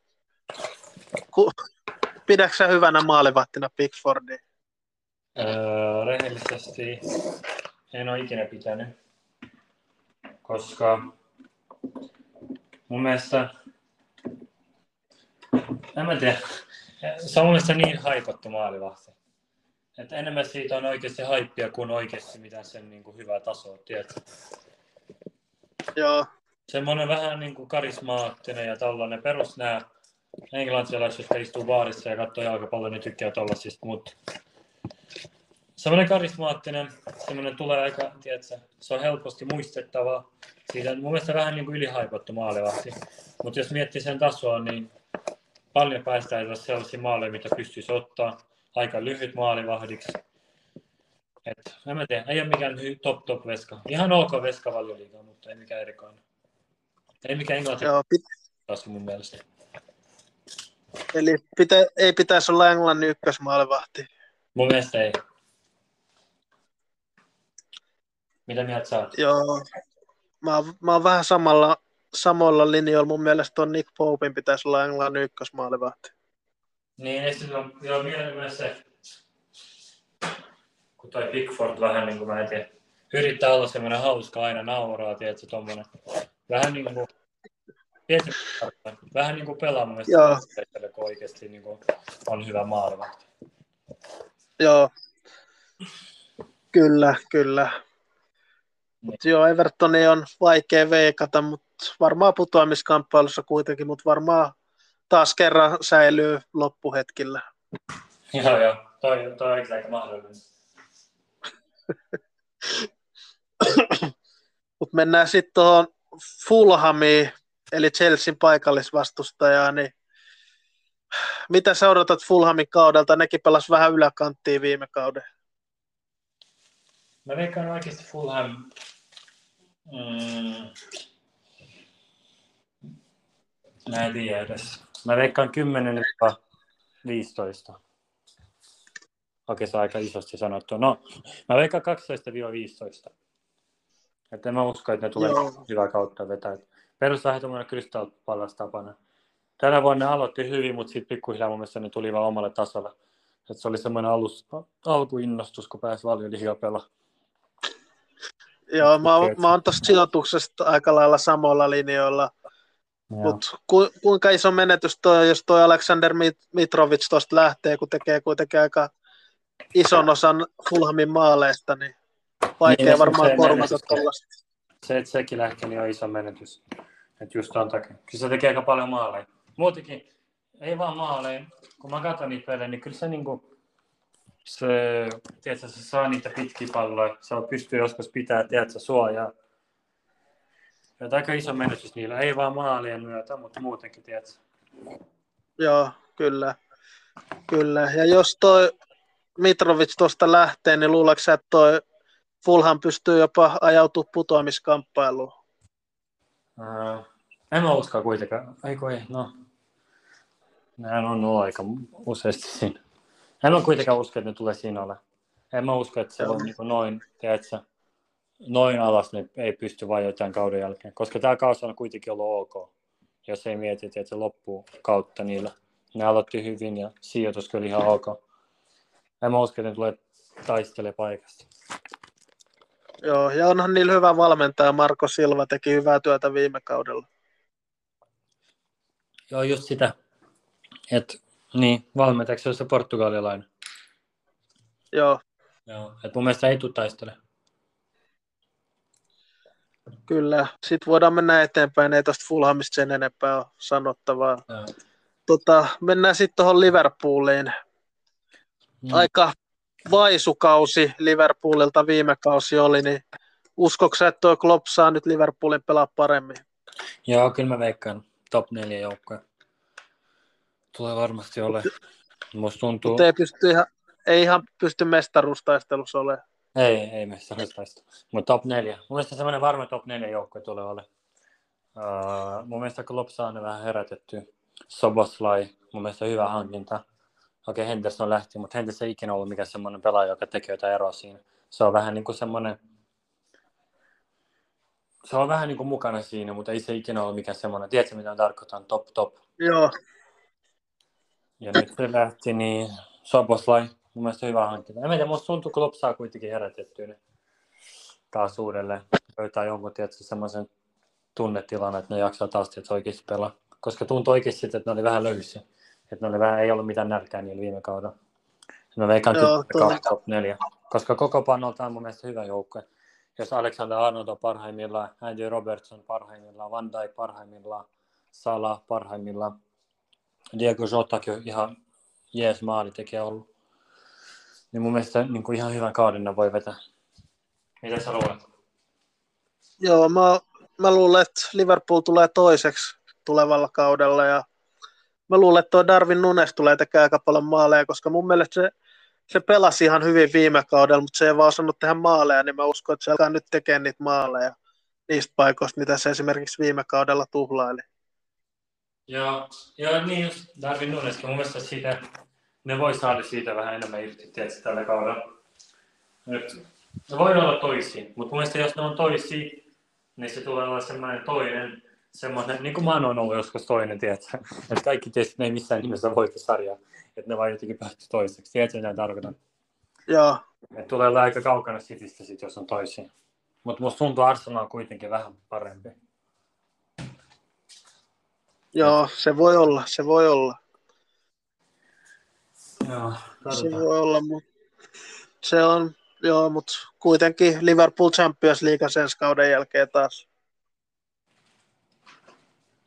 ku, pidätkö hyvänä maalivahtina Pickfordia? Öö, rehellisesti en ole ikinä pitänyt, koska mun mielestä, en mä tiedä, se on mun mielestä niin haikottu maalivahti. Että enemmän siitä on oikeasti haippia kuin oikeasti mitä sen niin kuin hyvä taso, tiedätkö? Joo. Semmoinen vähän niin kuin karismaattinen ja tollainen perus nämä englantilaiset, jotka istuu baarissa ja katsoo jalkapalloa, niin tykkää tollasista, mutta semmoinen karismaattinen, semmoinen tulee aika, tiedätkö, se on helposti muistettava. Siitä on mun mielestä vähän niin kuin ylihaipattu maalivahti. Mutta jos miettii sen tasoa, niin paljon päästään sellaisia maaleja, mitä pystyisi ottaa aika lyhyt maalivahdiksi. Et, en mä tiedä, ei ole mikään top top veska. Ihan ok veska valioliiga, mutta ei mikään erikoinen. Ei mikään englanti Joo, pit- mun mielestä. Eli pitä, ei pitäisi olla Englannin ykkösmaalivahti. Mun mielestä ei. Mitä mieltä sä oot? Joo. Mä oon, mä oon vähän samalla, samalla linjoilla. Mun mielestä on Nick Popein pitäisi olla Englannin ykkösmaalivahti. Niin, ja sitten on joo, myös se, kun toi Pickford vähän niin kuin mä en tiedä, yrittää olla semmoinen hauska aina nauraa, tiedätkö, tommonen. Vähän niin kuin, vähän niin kuin pelaa mun mielestä, kun oikeasti niin kuin on hyvä maalivahti. Joo, kyllä, kyllä. Mut joo, Evertoni on vaikea veikata, mutta varmaan putoamiskamppailussa kuitenkin, mutta varmaan taas kerran säilyy loppuhetkillä. Joo, joo. Toi, toi on aika mahdollinen. Mutta mennään sitten tuohon Fulhamiin, eli Chelsean paikallisvastustajaa, niin mitä sä odotat Fulhamin kaudelta? Nekin pelas vähän yläkanttiin viime kauden. Mä veikkaan oikeasti Fulham... Mm, mä en tiedä edes. Mä veikkaan 10 15. Okei, se on aika isosti sanottu. No, mä veikkaan 12-15. Että en mä usko, että ne tulee Joo. hyvää kautta vetää. Perus vähän tämmöinen Crystal tapana. Tänä vuonna ne aloitti hyvin, mutta sitten pikkuhiljaa mun mielestä ne tuli vaan omalle tasolle. Että se oli semmoinen alus, alkuinnostus, kun pääsi paljon liikaa pelaa. Joo, mä, mä oon tuosta sijoituksesta aika lailla samoilla linjoilla. Mutta ku, kuinka iso menetys toi, jos toi Aleksander Mitrovic tuosta lähtee, kun tekee kuitenkin aika ison osan Fulhamin maaleista, niin vaikea niin, varmaan korvata tuollaista. Se, että sekin lähtee, niin on iso menetys. Että just on takia. Kyllä se tekee aika paljon maaleja. Muutenkin, ei vaan maaleja. Kun mä katson niitä pelejä, niin kyllä se niinku, se, tiedätkö, se saa niitä pitkiä palloja. Se pystyy joskus pitää, tiedätkö, suojaa. Ja aika iso menetys niillä. Ei vaan maalien myötä, mutta muutenkin, tiedätkö. Joo, kyllä. Kyllä. Ja jos toi Mitrovic tuosta lähtee, niin luuleeko että toi Fulham pystyy jopa ajautumaan putoamiskamppailuun? Uh, en mä usko kuitenkaan. Eikö ei, no. Nehän on ollut aika useasti siinä. En mä kuitenkaan usko, että ne tulee siinä ole. En mä usko, että se on niin noin, tiedätkö, noin alas ne ei pysty vain jotain kauden jälkeen. Koska tämä kausi on kuitenkin ollut ok, jos ei mieti, että se loppuu kautta niillä. Ne aloitti hyvin ja sijoitus kyllä ihan ok. En mä usko, että ne tulee taistelemaan paikasta. Joo, ja onhan niillä hyvä valmentaja. Marko Silva teki hyvää työtä viime kaudella. Joo, just sitä. Et, niin, valmentajaksi on se portugalilainen. Joo. Joo, et mun mielestä ei tule taistele. Kyllä, sitten voidaan mennä eteenpäin, ei tuosta Fulhamista sen enempää ole sanottavaa. Tota, mennään sitten tuohon Liverpooliin. Mm. Aika vaisukausi Liverpoolilta viime kausi oli, niin uskoksi että tuo Klopp saa nyt Liverpoolin pelaa paremmin? Joo, kyllä mä veikkaan top 4 joukkoja. Tulee varmasti ole. Musta tuntuu... Mutta ei, pysty ihan, ei ihan pysty mestaruustaistelussa olemaan. Ei, ei mestaruustaistelu. Mutta top 4. Mun mielestä semmoinen varma top 4 joukkue tulee ole. Uh, mun mielestä Klopp saa ne vähän herätettyä. Soboslai, mun mielestä hyvä hankinta okei okay, Henderson lähti, mutta Henderson ei ikinä ollut mikään semmoinen pelaaja, joka tekee jotain eroa siinä. Se on vähän niin kuin semmoinen, se on vähän niin kuin mukana siinä, mutta ei se ikinä ole mikään semmoinen, tiedätkö mitä tarkoitan, top top. Joo. Ja nyt se lähti, niin Soboslai, mun mielestä hyvä hankinta. En tiedä, musta tuntuu, kun saa kuitenkin herätettyä ne taas uudelleen. Löytää jonkun, tiedätkö, semmoisen tunnetilan, että ne jaksaa taas, että se oikeasti pelaa. Koska tuntuu oikeasti, että ne oli vähän löysiä. Että ne vähän, ei ollut mitään nälkää niillä viime kaudella. No veikkaan top 4, koska koko panolta on mun mielestä hyvä joukkue. Jos Alexander Arnold on parhaimmillaan, Andy Robertson parhaimmillaan, Van Dijk parhaimmillaan, Salah parhaimmillaan, Diego Jotakin on ihan jees maali tekee ollut. Niin mun mielestä niin kuin ihan hyvän kauden voi vetää. Mitä sä luulet? Joo, mä, mä luulen, että Liverpool tulee toiseksi tulevalla kaudella ja mä luulen, että tuo Darwin Nunes tulee tekemään aika paljon maaleja, koska mun mielestä se, se pelasi ihan hyvin viime kaudella, mutta se ei vaan osannut tehdä maaleja, niin mä uskon, että se alkaa nyt tekemään niitä maaleja niistä paikoista, mitä se esimerkiksi viime kaudella tuhlaili. Joo, joo niin just Darwin Nuneskin. Mun mielestä siitä, ne voi saada siitä vähän enemmän irti, tietysti, tällä kaudella. Nyt, ne voi olla toisia, mutta mun mielestä jos ne on toisia, niin se tulee olla semmoinen toinen semmoinen, niin kuin mä oon ollut joskus toinen, tiedätkö? Että kaikki tietysti ne ei missään nimessä voita sarjaa, että ne vaan jotenkin päätty toiseksi. Tiedätkö, mitä tarkoitan? Joo. Et tulee olla aika kaukana Citystä sit, jos on toisia. Mutta musta tuntuu Arsenal on kuitenkin vähän parempi. Joo, se voi olla, se voi olla. Joo, Se voi olla, mutta se on, joo, mutta kuitenkin Liverpool Champions League sen kauden jälkeen taas.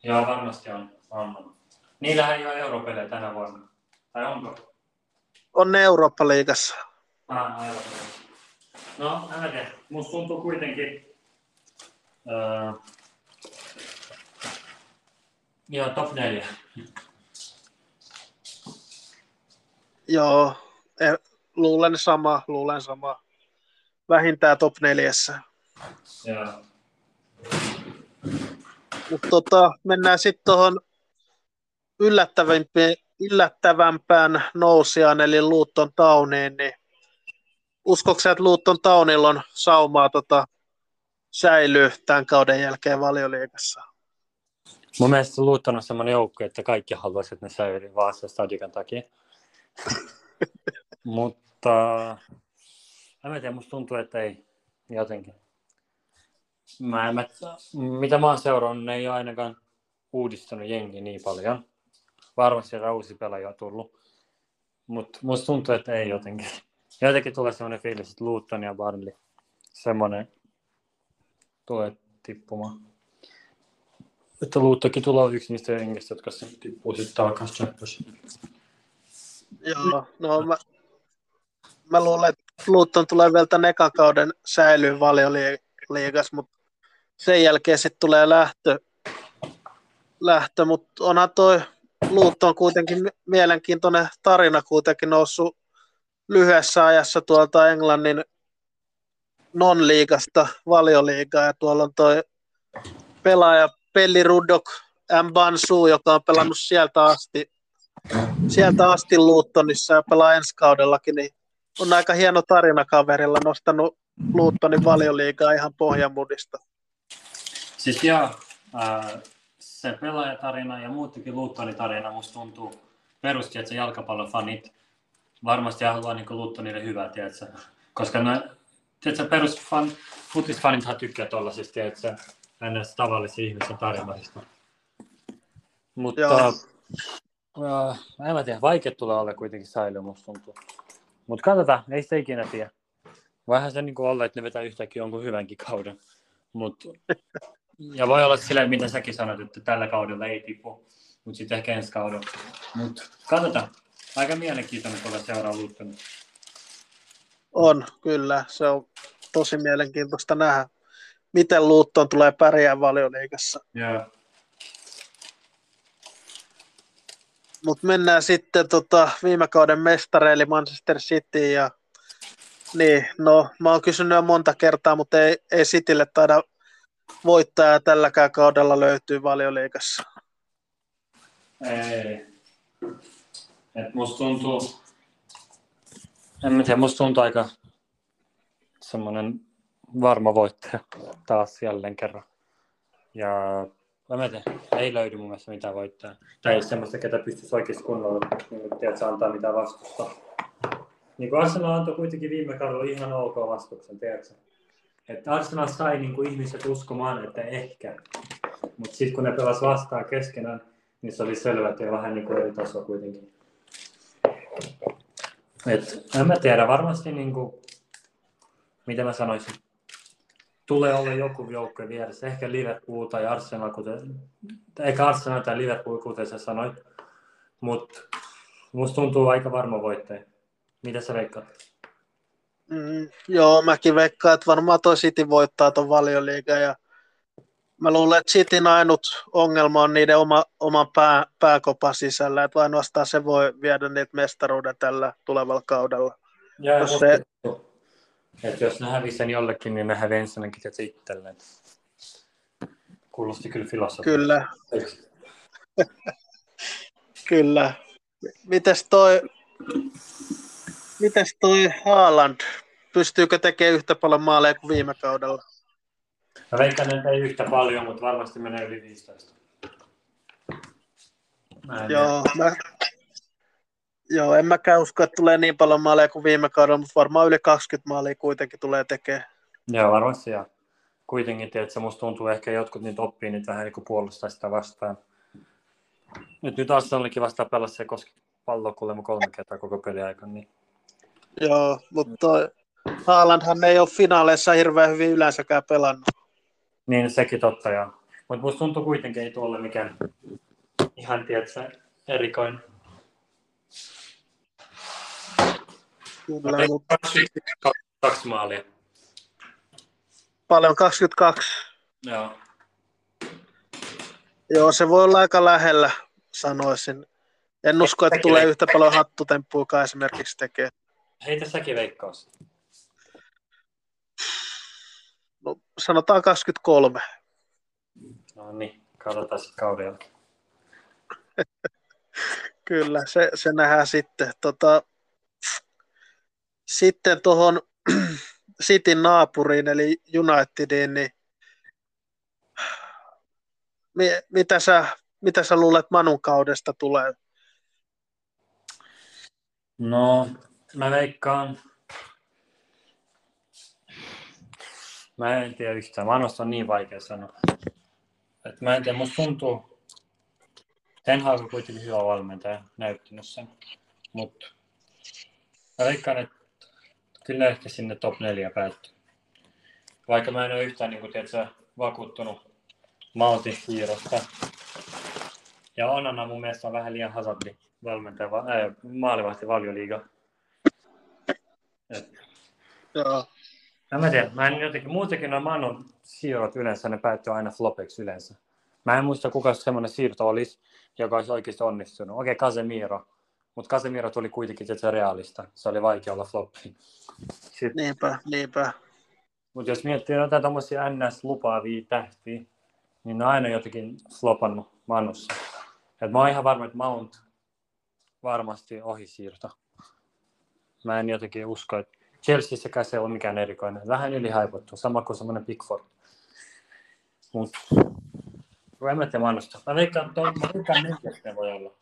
Joo, varmasti on. on. Niillähän ei ole europelejä tänä vuonna. Tai onko? On ne Eurooppa-liigassa. Ah, aivan. No, en mä tiedä. Musta tuntuu kuitenkin... Öö, joo, top 4. Joo, eh, luulen sama, luulen sama. Vähintään top neljässä. Joo. Mutta tota, mennään sitten tuohon yllättävämpään nousijaan, eli Luutton Towniin, niin uskoiko että Luutton Townilla on saumaa tota, säilyy tämän kauden jälkeen valioliigassa? Mun mielestä Luutton on semmoinen joukko, että kaikki haluaisivat, että ne säilyy vaan se stadikan takia. Mutta en tiedä, musta tuntuu, että ei jotenkin. Mä, mä, mitä mä oon seurannut, ne ei ole ainakaan uudistanut jengi niin paljon. Varmasti siellä uusi pelaaja on tullut. Mutta musta tuntuu, että ei jotenkin. Jotenkin tulee sellainen fiilis, että Luton ja Barnley semmoinen tulee tippumaan. Että Luuttokin tulee yksi niistä jengistä, jotka se tippuu sitten takaisin Championship. Joo, no mä, mä luulen, että Luton tulee vielä tämän ekan kauden säilyy valioliigas, mutta sen jälkeen sitten tulee lähtö, lähtö mutta onhan toi Luton kuitenkin mielenkiintoinen tarina kuitenkin noussut lyhyessä ajassa tuolta Englannin non-liigasta valioliigaa ja tuolla on toi pelaaja Pelli Rudok M. Bansu, joka on pelannut sieltä asti, sieltä asti Luuttonissa ja pelaa ensi kaudellakin, niin on aika hieno tarina kaverilla nostanut Luuttonin valioliigaa ihan pohjamudista. Siis äh, se pelaajatarina ja muutenkin Luuttonin tarina musta tuntuu perusti, että se jalkapallofanit varmasti haluaa niin Luuttonille hyvää, tiedätkö? koska ne, tiedätkö, perusfan, futisfanithan tykkää tuollaisista, tiedätkö, näistä tavallisia ihmisen tarinoista. Mutta äh, en mä tiedä, vaikea tulee olla kuitenkin säilyä, musta tuntuu. Mutta katsotaan, ei sitä ikinä tiedä. Vähän se niin olla, että ne vetää yhtäkkiä jonkun hyvänkin kauden. Mut, ja voi olla sillä, mitä säkin sanoit, että tällä kaudella ei tipu, mutta sitten ehkä ensi kaudella. Mutta katsotaan. Aika mielenkiintoinen tuolla seuraa Luton. On, kyllä. Se on tosi mielenkiintoista nähdä, miten Luton tulee pärjää valioliikassa. Yeah. Mutta mennään sitten tota, viime kauden mestareille Manchester City ja niin, no mä oon kysynyt jo monta kertaa, mutta ei, ei Citylle taida voittaja tälläkään kaudella löytyy valioliikassa. Ei. Et musta tuntuu, en tiedä, musta tuntuu aika semmoinen varma voittaja taas jälleen kerran. Ja mä tiedä, ei löydy mun mielestä mitään voittaa. Tai ei semmoista, ketä pystyisi oikeasti kunnolla, niin tiedät, antaa mitään vastusta. Niin kuin Arsenal antoi kuitenkin viime kaudella ihan ok vastuksen, tiedätkö? Että Arsenal sai niin kuin ihmiset uskomaan, että ehkä. Mutta sitten kun ne pelas vastaan keskenään, niin se oli selvä, että vähän niin kuin eri taso kuitenkin. Et, en mä tiedä, varmasti niin kuin, mitä mä sanoisin, tulee olla joku joukko vieressä, ehkä Liverpool tai Arsenal, kuten, eikä Arsenal tai Liverpool, kuten sä sanoit, mutta musta tuntuu aika varma voittaja. Mitä sä veikkaat? Mm, joo, mäkin veikkaan, että varmaan toi City voittaa ton valioliigan ja mä luulen, että Cityn ainut ongelma on niiden oma, oman pää, pääkopan sisällä, että ainoastaan se voi viedä niitä mestaruuden tällä tulevalla kaudella. Ja jos, se... että jos ne hävisi sen jollekin, niin ne hävisi ensinnäkin tietysti itselleen. Kuulosti kyllä filosofia. Kyllä. kyllä. Mites toi, mites toi Haaland? Pystyykö tekemään yhtä paljon maaleja kuin viime kaudella? Mä veikkaan, että ei yhtä paljon, mutta varmasti menee yli 15. Mä en Joo, mä, Joo, en mäkään usko, että tulee niin paljon maaleja kuin viime kaudella, mutta varmaan yli 20 maalia kuitenkin tulee tekemään. Joo, varmasti ja kuitenkin, että musta tuntuu ehkä jotkut nyt oppii nyt vähän niin puolustaa sitä vastaan. Nyt, nyt Arsenalikin vastaan pelasi se koski palloa kuulemma kolme kertaa koko peliaikana. Niin... Joo, mutta Haalandhan ei ole finaaleissa hirveän hyvin yleensäkään pelannut. Niin, sekin totta, joo. Mutta musta tuntuu kuitenkin, ei tuolle mikään ihan, tiedätkö, erikoinen. Kyllä, mutta... Kaksi maalia. Paljon 22. Joo. Joo, se voi olla aika lähellä, sanoisin. En usko, että tulee yhtä paljon hattutemppuakaan esimerkiksi tekee. Heitä säkin veikkaus. No, sanotaan 23. No niin, katsotaan sitten kaudella. Kyllä, se, se nähdään sitten. Tota, sitten tuohon Cityn naapuriin, eli Unitediin, niin mitä sä, mitä sä luulet Manun kaudesta tulee? No, mä veikkaan. Mä en tiedä yhtään. Manusta on niin vaikea sanoa. Et mä en tiedä, musta tuntuu, Ten Hag on kuitenkin hyvä valmentaja, näyttänyt sen. Mutta mä veikkaan, että kyllä ehkä sinne top 4 päättyy. Vaikka mä en ole yhtään niin kuin, tiedätkö, vakuuttunut Maltin siirrosta. Ja Onana mun mielestä on vähän liian hazardi valmentaja, äh, maalivahti valioliiga. Joo. No mä tiedän, mä en jotenkin, muutenkin on Manon siirrot yleensä, ne päättyy aina flopeksi yleensä. Mä en muista kuka semmoinen siirto olisi, joka olisi oikeasti onnistunut. Okei, okay, Casemiro, mutta Casemiro tuli kuitenkin se realista. Se oli vaikea olla floppi. Sitten... Niinpä, niinpä. Mutta jos miettii jotain tuommoisia NS-lupaavia tähtiä, niin ne on aina jotenkin flopannut Manussa. Et mä oon ihan varma, että Mount varmasti ohisiirto. Mä en jotenkin usko, että Chelseassäkään se ole mikään erikoinen. Vähän ylihaipottu, sama kuin semmoinen Pickford. En mä tiedä Manusta. Mä veikkaan, että mä veikkaan neljästä voi olla.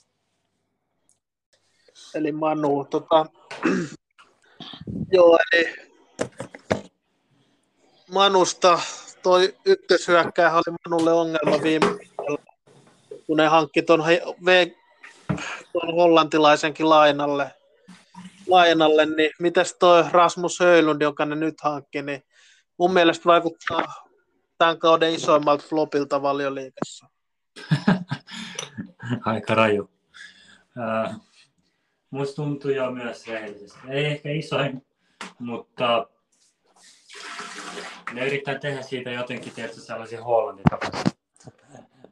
Eli Manu, tota, joo, eli Manusta toi ykköshyökkääjä oli Manulle ongelma viime kun ne hankki tuon, v, tuon hollantilaisenkin lainalle, lainalle, niin mitäs toi Rasmus Höylund, jonka ne nyt hankki, niin mun mielestä vaikuttaa tämän kauden isoimmalta flopilta valioliikassa. Aika raju. Uh, musta tuntuu jo myös rehellisesti. Ei ehkä isoin, mutta ne yrittää tehdä siitä jotenkin tietysti sellaisia Hollannin.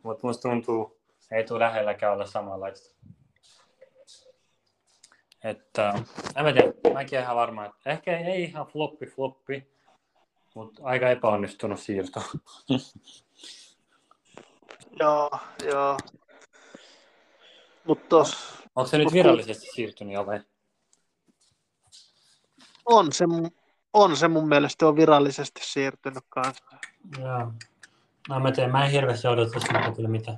Mutta musta tuntuu, ei tule lähelläkään olla samanlaista. Että, en mä tiedä, mäkin ihan varma, että ehkä ei ihan floppi floppi, mutta aika epäonnistunut siirto. joo, joo. Mut tos, Onko se nyt virallisesti siirtynyt jo vai? On se, on se mun mielestä on virallisesti siirtynyt kanssa. Joo. No mä tiedän, mä en hirveästi odota sitä kyllä mitään.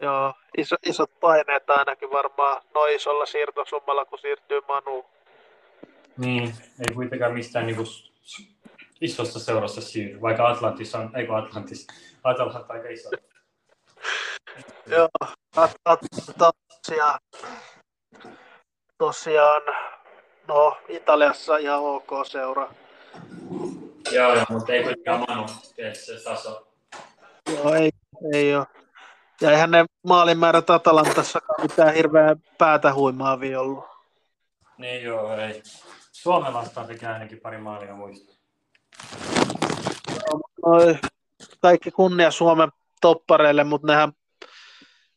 Joo, iso, isot paineet ainakin varmaan noin isolla siirtosummalla, kun siirtyy Manu. Niin, ei kuitenkaan mistään niinku isosta seurassa siirry, vaikka Atlantis on, eikö Atlantis, Atalanta aika iso. Joo, tosiaan, tosiaan, no Italiassa ihan ok seura. Joo, joo mutta ei kuitenkaan Manu se taso. Joo, ei, ei ole. Ja eihän ne maalimäärät Atalantassakaan mitään hirveä päätä huimaavia ollut. Niin joo, ei. Suomen vastaan teki ainakin pari maalia muista. Noi, kaikki kunnia Suomen toppareille, mutta nehän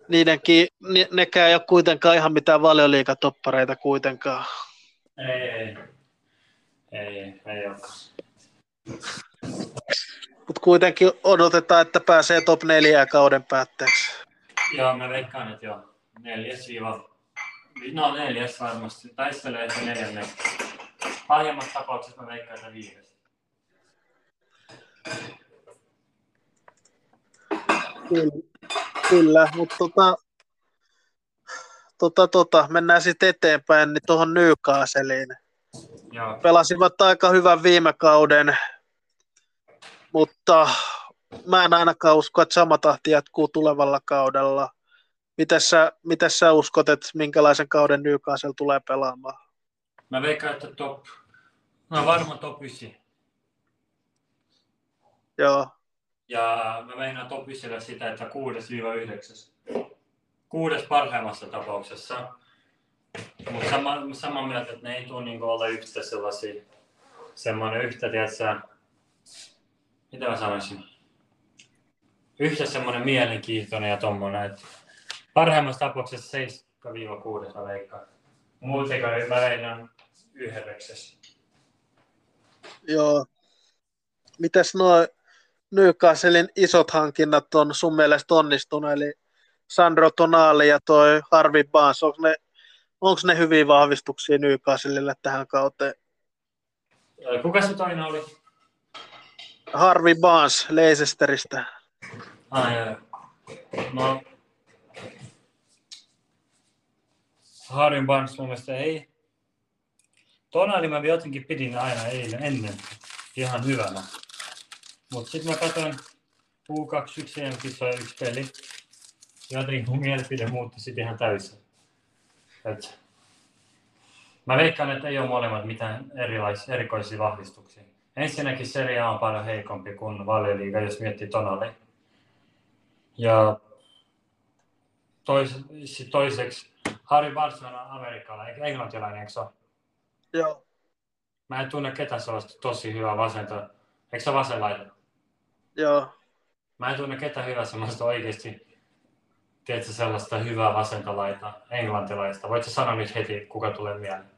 niidenkin, ne, nekään ei ole kuitenkaan ihan mitään valioliikatoppareita kuitenkaan. Ei, ei. Ei, ei, ei olekaan. Mutta kuitenkin odotetaan, että pääsee top 4 kauden päätteeksi. Joo, mä veikkaan, että joo. Neljäs viiva... No neljäs varmasti. Taistelee se neljänne. Pahimmat tapauksessa mä veikkaan, että viides. Kyllä, kyllä mutta tota, tota, tota, mennään sitten eteenpäin niin tuohon Newcastleiin. Joo. Pelasivat aika hyvän viime kauden, mutta mä en ainakaan usko, että sama tahti jatkuu tulevalla kaudella. Miten sä, miten sä uskot, että minkälaisen kauden Newcastle tulee pelaamaan? Mä veikkaan, että top, no varmaan top 9. Joo. Ja mä meinaan top 9 sitä, että 6-9. Kuudes parhaimmassa tapauksessa. Mutta sama, samaa mieltä, että ne ei tule niinku olla yhtä sellaisia, semmoinen yhtä, tiedätkö, mitä mä sanoisin, yhtä semmoinen mielenkiintoinen ja tommonen, että parhaimmassa tapauksessa 7-6 mä veikkaan. Muutenkaan mä veikkaan yhdeksäs. Joo. Mitäs nuo Newcastlein isot hankinnat on sun mielestä onnistunut, eli Sandro Tonali ja toi Harvey Barnes, onko ne, onko ne hyviä vahvistuksia Newcastlelle tähän kauteen? Kuka se toinen oli? Harvey Barnes Leicesteristä. Ah, joo. No, Harvey Barnes mun mielestä ei. Tonali mä jotenkin pidin aina eilen ennen ihan hyvänä. Mutta sitten mä katsoin U21 EM-kisoja yksi peli. Jotenkin mun mielipide muutti sitten ihan täysin. Et mä veikkaan, että ei ole molemmat mitään erilaisia, erikoisia vahvistuksia. Ensinnäkin Serie A on paljon heikompi kuin Valioliiga, jos miettii Tonali. Ja tois, toiseksi Harry Barnes on amerikkalainen, englantilainen, eikö se ole? Joo. Mä en tunne ketään sellaista tosi hyvää vasenta. Eikö se vasen laita? Joo. Mä en tunne ketään hyvää semmoista oikeasti, tiedätkö, sellaista hyvää vasenta laita, englantilaista. Voitko sanoa nyt heti, kuka tulee mieleen?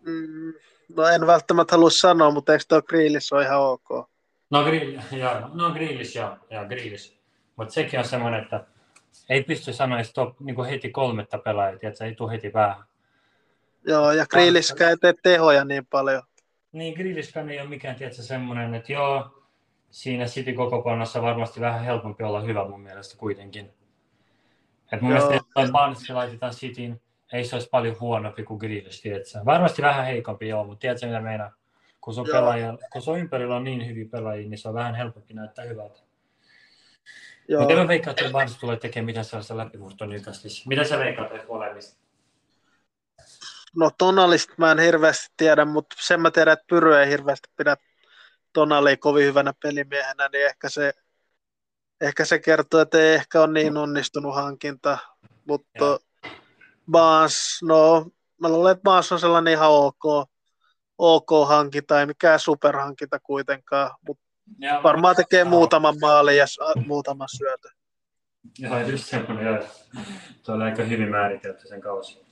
Mm, no en välttämättä halua sanoa, mutta eikö tuo Grealish ole ihan ok? No, grill, joo, no Grealish, joo, joo Grealish. Mutta sekin on semmoinen, että ei pysty sanoa edes top, niin heti kolmetta pelaajaa, että ei tule heti päähän. Joo, ja Grealishkään ei tee tehoja niin paljon. Niin, Grealishkään ei ole mikään tietysti semmoinen, että joo, siinä City kokoonpanossa varmasti vähän helpompi olla hyvä mun mielestä kuitenkin. Et mun joo. mielestä, jos Barnesi laitetaan Cityin, ei se olisi paljon huonompi kuin Grealish, tiedätkö? Varmasti vähän heikompi, joo, mutta tiedätkö mitä meinaa? Kun sun, pelaaja, kun sun ympärillä on niin hyviä pelaajia, niin se on vähän helpompi näyttää hyvältä. Joo. Mutta mä veikkaan, että Barnes tulee tekemään mitä sellaista läpimurtoa Newcastlissa. Mitä sä veikkaat että molemmista? No Tonalista mä en hirveästi tiedä, mutta sen mä tiedän, että Pyry ei hirveästi pidä Tonalia kovin hyvänä pelimiehenä, niin ehkä se, ehkä se kertoo, että ei ehkä ole niin onnistunut hankinta. Mutta ja. Baas, no mä luulen, että Baas on sellainen ihan ok, ok hankinta, ei mikään superhankinta kuitenkaan, mutta ja, varmaan tekee muutaman maalin ja muutaman syötön. Joo, just semmoinen, joo. Tuo oli aika hyvin määritelty sen kausi.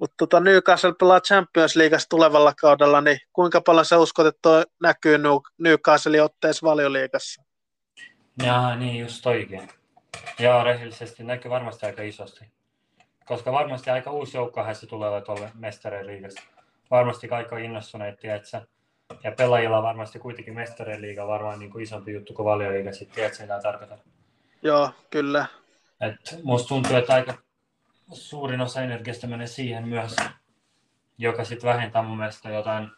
Mutta tota, Newcastle pelaa Champions Leagueassa tulevalla kaudella, niin kuinka paljon sä uskot, että toi näkyy Newcastle otteessa valioliigassa? Jaa, niin just toikin. Joo, rehellisesti näkyy varmasti aika isosti. Koska varmasti aika uusi joukko se tulee tuolle mestareen liigasta. Varmasti kaikki on innostuneet, tiedätkö? Ja pelaajilla on varmasti kuitenkin mestareen liiga varmaan niin kuin isompi juttu kuin valioliiga, sitten tiedätkö mitä tarkoitan? Joo, kyllä. Et musta tuntuu, että aika suurin osa energiasta menee siihen myös, joka sitten vähentää mun mielestä jotain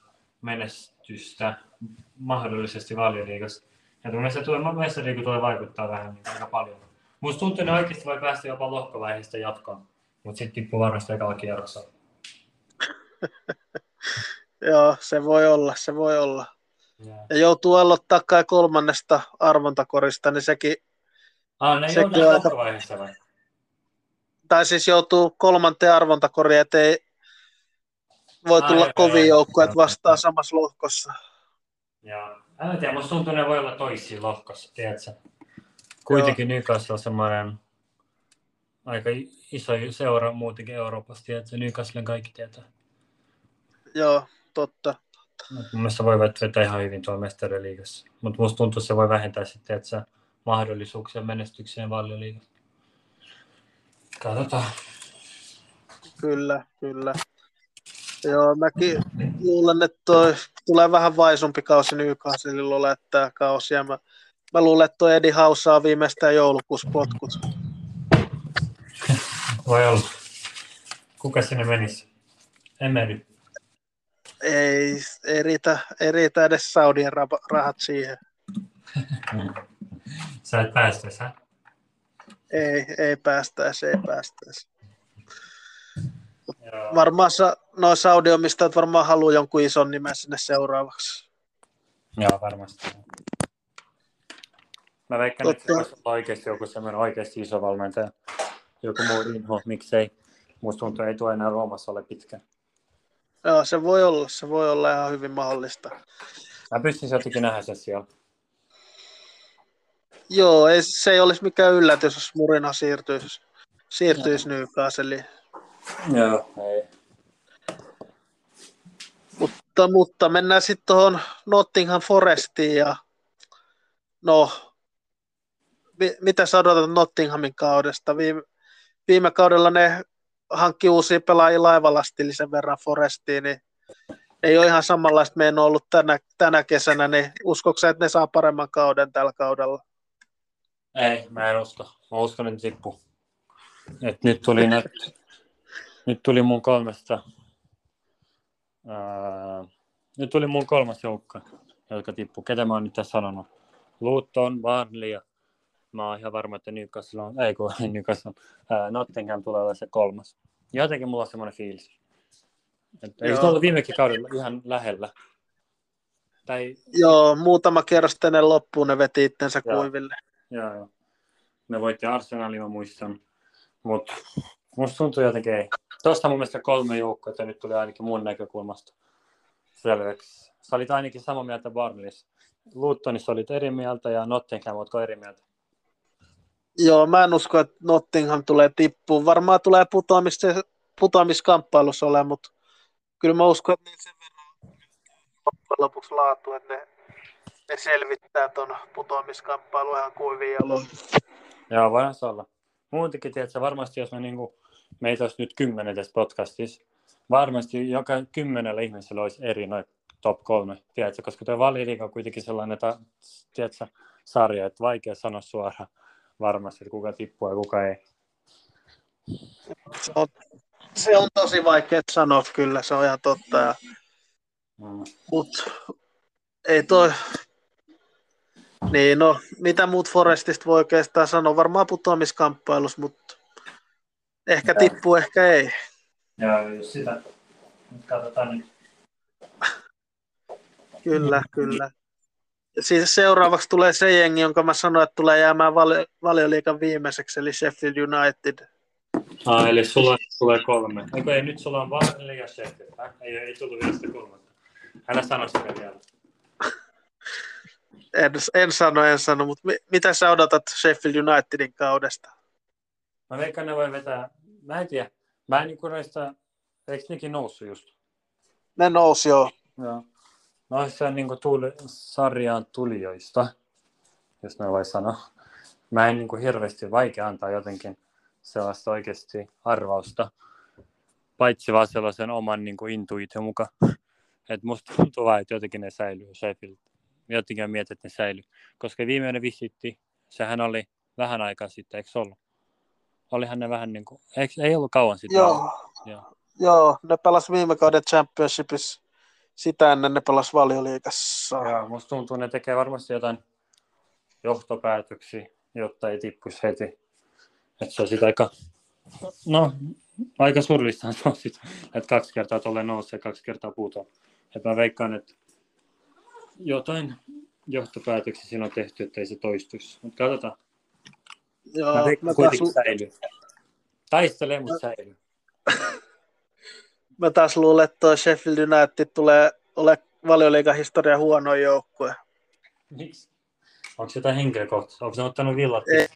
menestystä mahdollisesti valioliigassa. Ja mun mielestä tulee, mestariin tulee vaikuttaa vähän niin aika paljon. Musta tuntuu, että ne oikeasti voi päästä jopa lohkovaiheesta jatkoon, mutta sitten tippuu varmasti ekalla kierrossa. Joo, se voi olla, se voi olla. Yeah. Ja joutuu aloittaa kai kolmannesta arvontakorista, niin sekin... Ah, ne sekin on aika... vai? Tai siis joutuu kolmanteen arvontakoriin, ettei voi tulla Ai, kovia joukkoja vastaan samassa lohkossa. Joo. En tiedä, musta tuntuu, että ne voi olla toisia lohkossa, tiedätkö? Kuitenkin Newcastle on semmoinen aika iso seura muutenkin Euroopassa, tiedätkö? Newcastle kaikki tietää. Joo, totta. Mun mielestä voi vetää ihan hyvin tuolla mestariliigassa. Mutta musta tuntuu, että se voi vähentää sitten, että se mahdollisuuksia menestykseen valioliigassa. Katsotaan. Kyllä, kyllä. Joo, mäkin luulen, että toi tulee vähän vaisumpi kausi Newcastlella ole tämä kausi. Ja mä, mä luulen, että toi Edi House saa viimeistään joulukuussa potkut. Voi olla. Kuka sinne menisi? Emeli. Ei, ei, riitä, ei riitä edes Saudien rahat siihen. Sä et päästäisi, hä? Ei, ei päästäisi, ei päästäisi. Varmaan sa, noin Saudi-omistajat varmaan haluaa jonkun ison nimen sinne seuraavaksi. Joo, varmasti. Mä veikkaan, että se olla oikeasti joku semmoinen oikeasti iso valmentaja. Joku muu inho, miksei. Musta tuntuu, ei tule enää Roomassa ole pitkään. Joo, se voi olla. Se voi olla ihan hyvin mahdollista. Mä pystyn jotenkin nähdä sen siellä. Joo, ei, se ei olisi mikään yllätys, jos Murina siirtyisi, siirtyisi Newcastleiin. Joo, ei. Mutta, mutta mennään sitten tuohon Nottingham Forestiin ja no, mi, mitä sä odotat Nottinghamin kaudesta? Viime, viime kaudella ne hankki uusia pelaajia laivalastillisen verran Forestiin, niin ei ole ihan samanlaista meidän ollut tänä, tänä kesänä, niin uskokse, että ne saa paremman kauden tällä kaudella? Ei, mä en usko. Mä uskon, että tippu. Et nyt tuli nyt, nyt tuli mun kolmesta ää, nyt tuli mun kolmas joukko, jotka tippu. Ketä mä oon nyt tässä sanonut? Luton, Barnley ja mä oon ihan varma, että Newcastle on, ei kun Newcastle, ää, Nottingham tulee olla se kolmas. Jotenkin mulla on semmoinen fiilis. Että ei se ollut viimekin kaudella ihan lähellä. Tai... Joo, muutama kerros tänne loppuun ne veti itsensä Joo. kuiville. Joo, joo. Ne voitti Arsenalin, mä muistan. Mutta musta tuntuu jotenkin ei. Tuosta mun mielestä kolme joukkoa, että nyt tuli ainakin mun näkökulmasta selväksi. Sä olit ainakin samaa mieltä Barnleys. Lutonissa olit eri mieltä ja Nottingham oletko eri mieltä? Joo, mä en usko, että Nottingham tulee tippuun. Varmaan tulee putoamis, putoamiskamppailussa ole, mutta kyllä mä uskon, että niin sen verran lopuksi laatu, että ne ne selvittää tuon putoamiskamppailu ihan kuivin jaloin. Joo, voidaan se olla. Muutenkin, tiedätkö, varmasti jos me niinku, meitä olisi nyt kymmenen tässä podcastissa, varmasti joka kymmenellä ihmisellä olisi eri noin top kolme, tiedätkö, koska tuo valiliiga on kuitenkin sellainen, tiedätkö, sarja, että vaikea sanoa suoraan varmasti, että kuka tippuu ja kuka ei. Se on, se on tosi vaikea sanoa kyllä, se on ihan totta. Ja, mm. Mutta ei toi, niin, no, mitä muut Forestista voi oikeastaan sanoa? Varmaan putoamiskamppailussa, mutta ehkä ja. tippuu, ehkä ei. Joo, jos sitä nyt katsotaan nyt. Kyllä, kyllä. Siis seuraavaksi tulee se jengi, jonka mä sanoin, että tulee jäämään vali- valioliikan viimeiseksi, eli Sheffield United. Ah, eli sulla tulee kolme. Eikö ei, nyt sulla on vain ja Sheffield. Ei, ei tullut vielä sitä kolmatta. Älä sano sitä vielä en, en sano, en sano, mutta mi, mitä sä odotat Sheffield Unitedin kaudesta? Mä veikkaan ne voi vetää, mä en tiedä, mä en niin näistä, eikö nekin noussut just? Ne nousi joo. Joo. No se on niin tuli, sarjaan tulijoista, jos ne voi sanoa. Mä en niin kuin hirveästi vaikea antaa jotenkin sellaista oikeasti arvausta, paitsi vaan sellaisen oman niin kuin intuition mukaan. että musta tuntuu vaan, että jotenkin ne säilyy Sheffield jotenkin mietin, että ne säilyy. Koska viimeinen visitti, sehän oli vähän aikaa sitten, eikö ollut? Olihan ne vähän niin kuin, eikö, ei ollut kauan sitten. Joo. Joo. Joo, ne pelas viime kauden championshipissa sitä ennen ne pelas valioliikassa. Joo, musta tuntuu, että ne tekee varmasti jotain johtopäätöksiä, jotta ei tippuisi heti. Että se on sitä aika, no, aika surullista se on sit, että kaksi kertaa tulee nousee ja kaksi kertaa putoaa. Että mä veikkaan, että jotain johtopäätöksiä siinä on tehty, että ei se toistuisi. Mutta katsotaan. Joo, mä, mä kuitenkin taas... säilyy. Taistelee, mutta säilyy. Mä taas luulen, että tuo Sheffield United tulee ole valioliikan historia huono joukkue. Miksi? Onko se jotain henkilökohtaista? Onko se ottanut villat? Ei,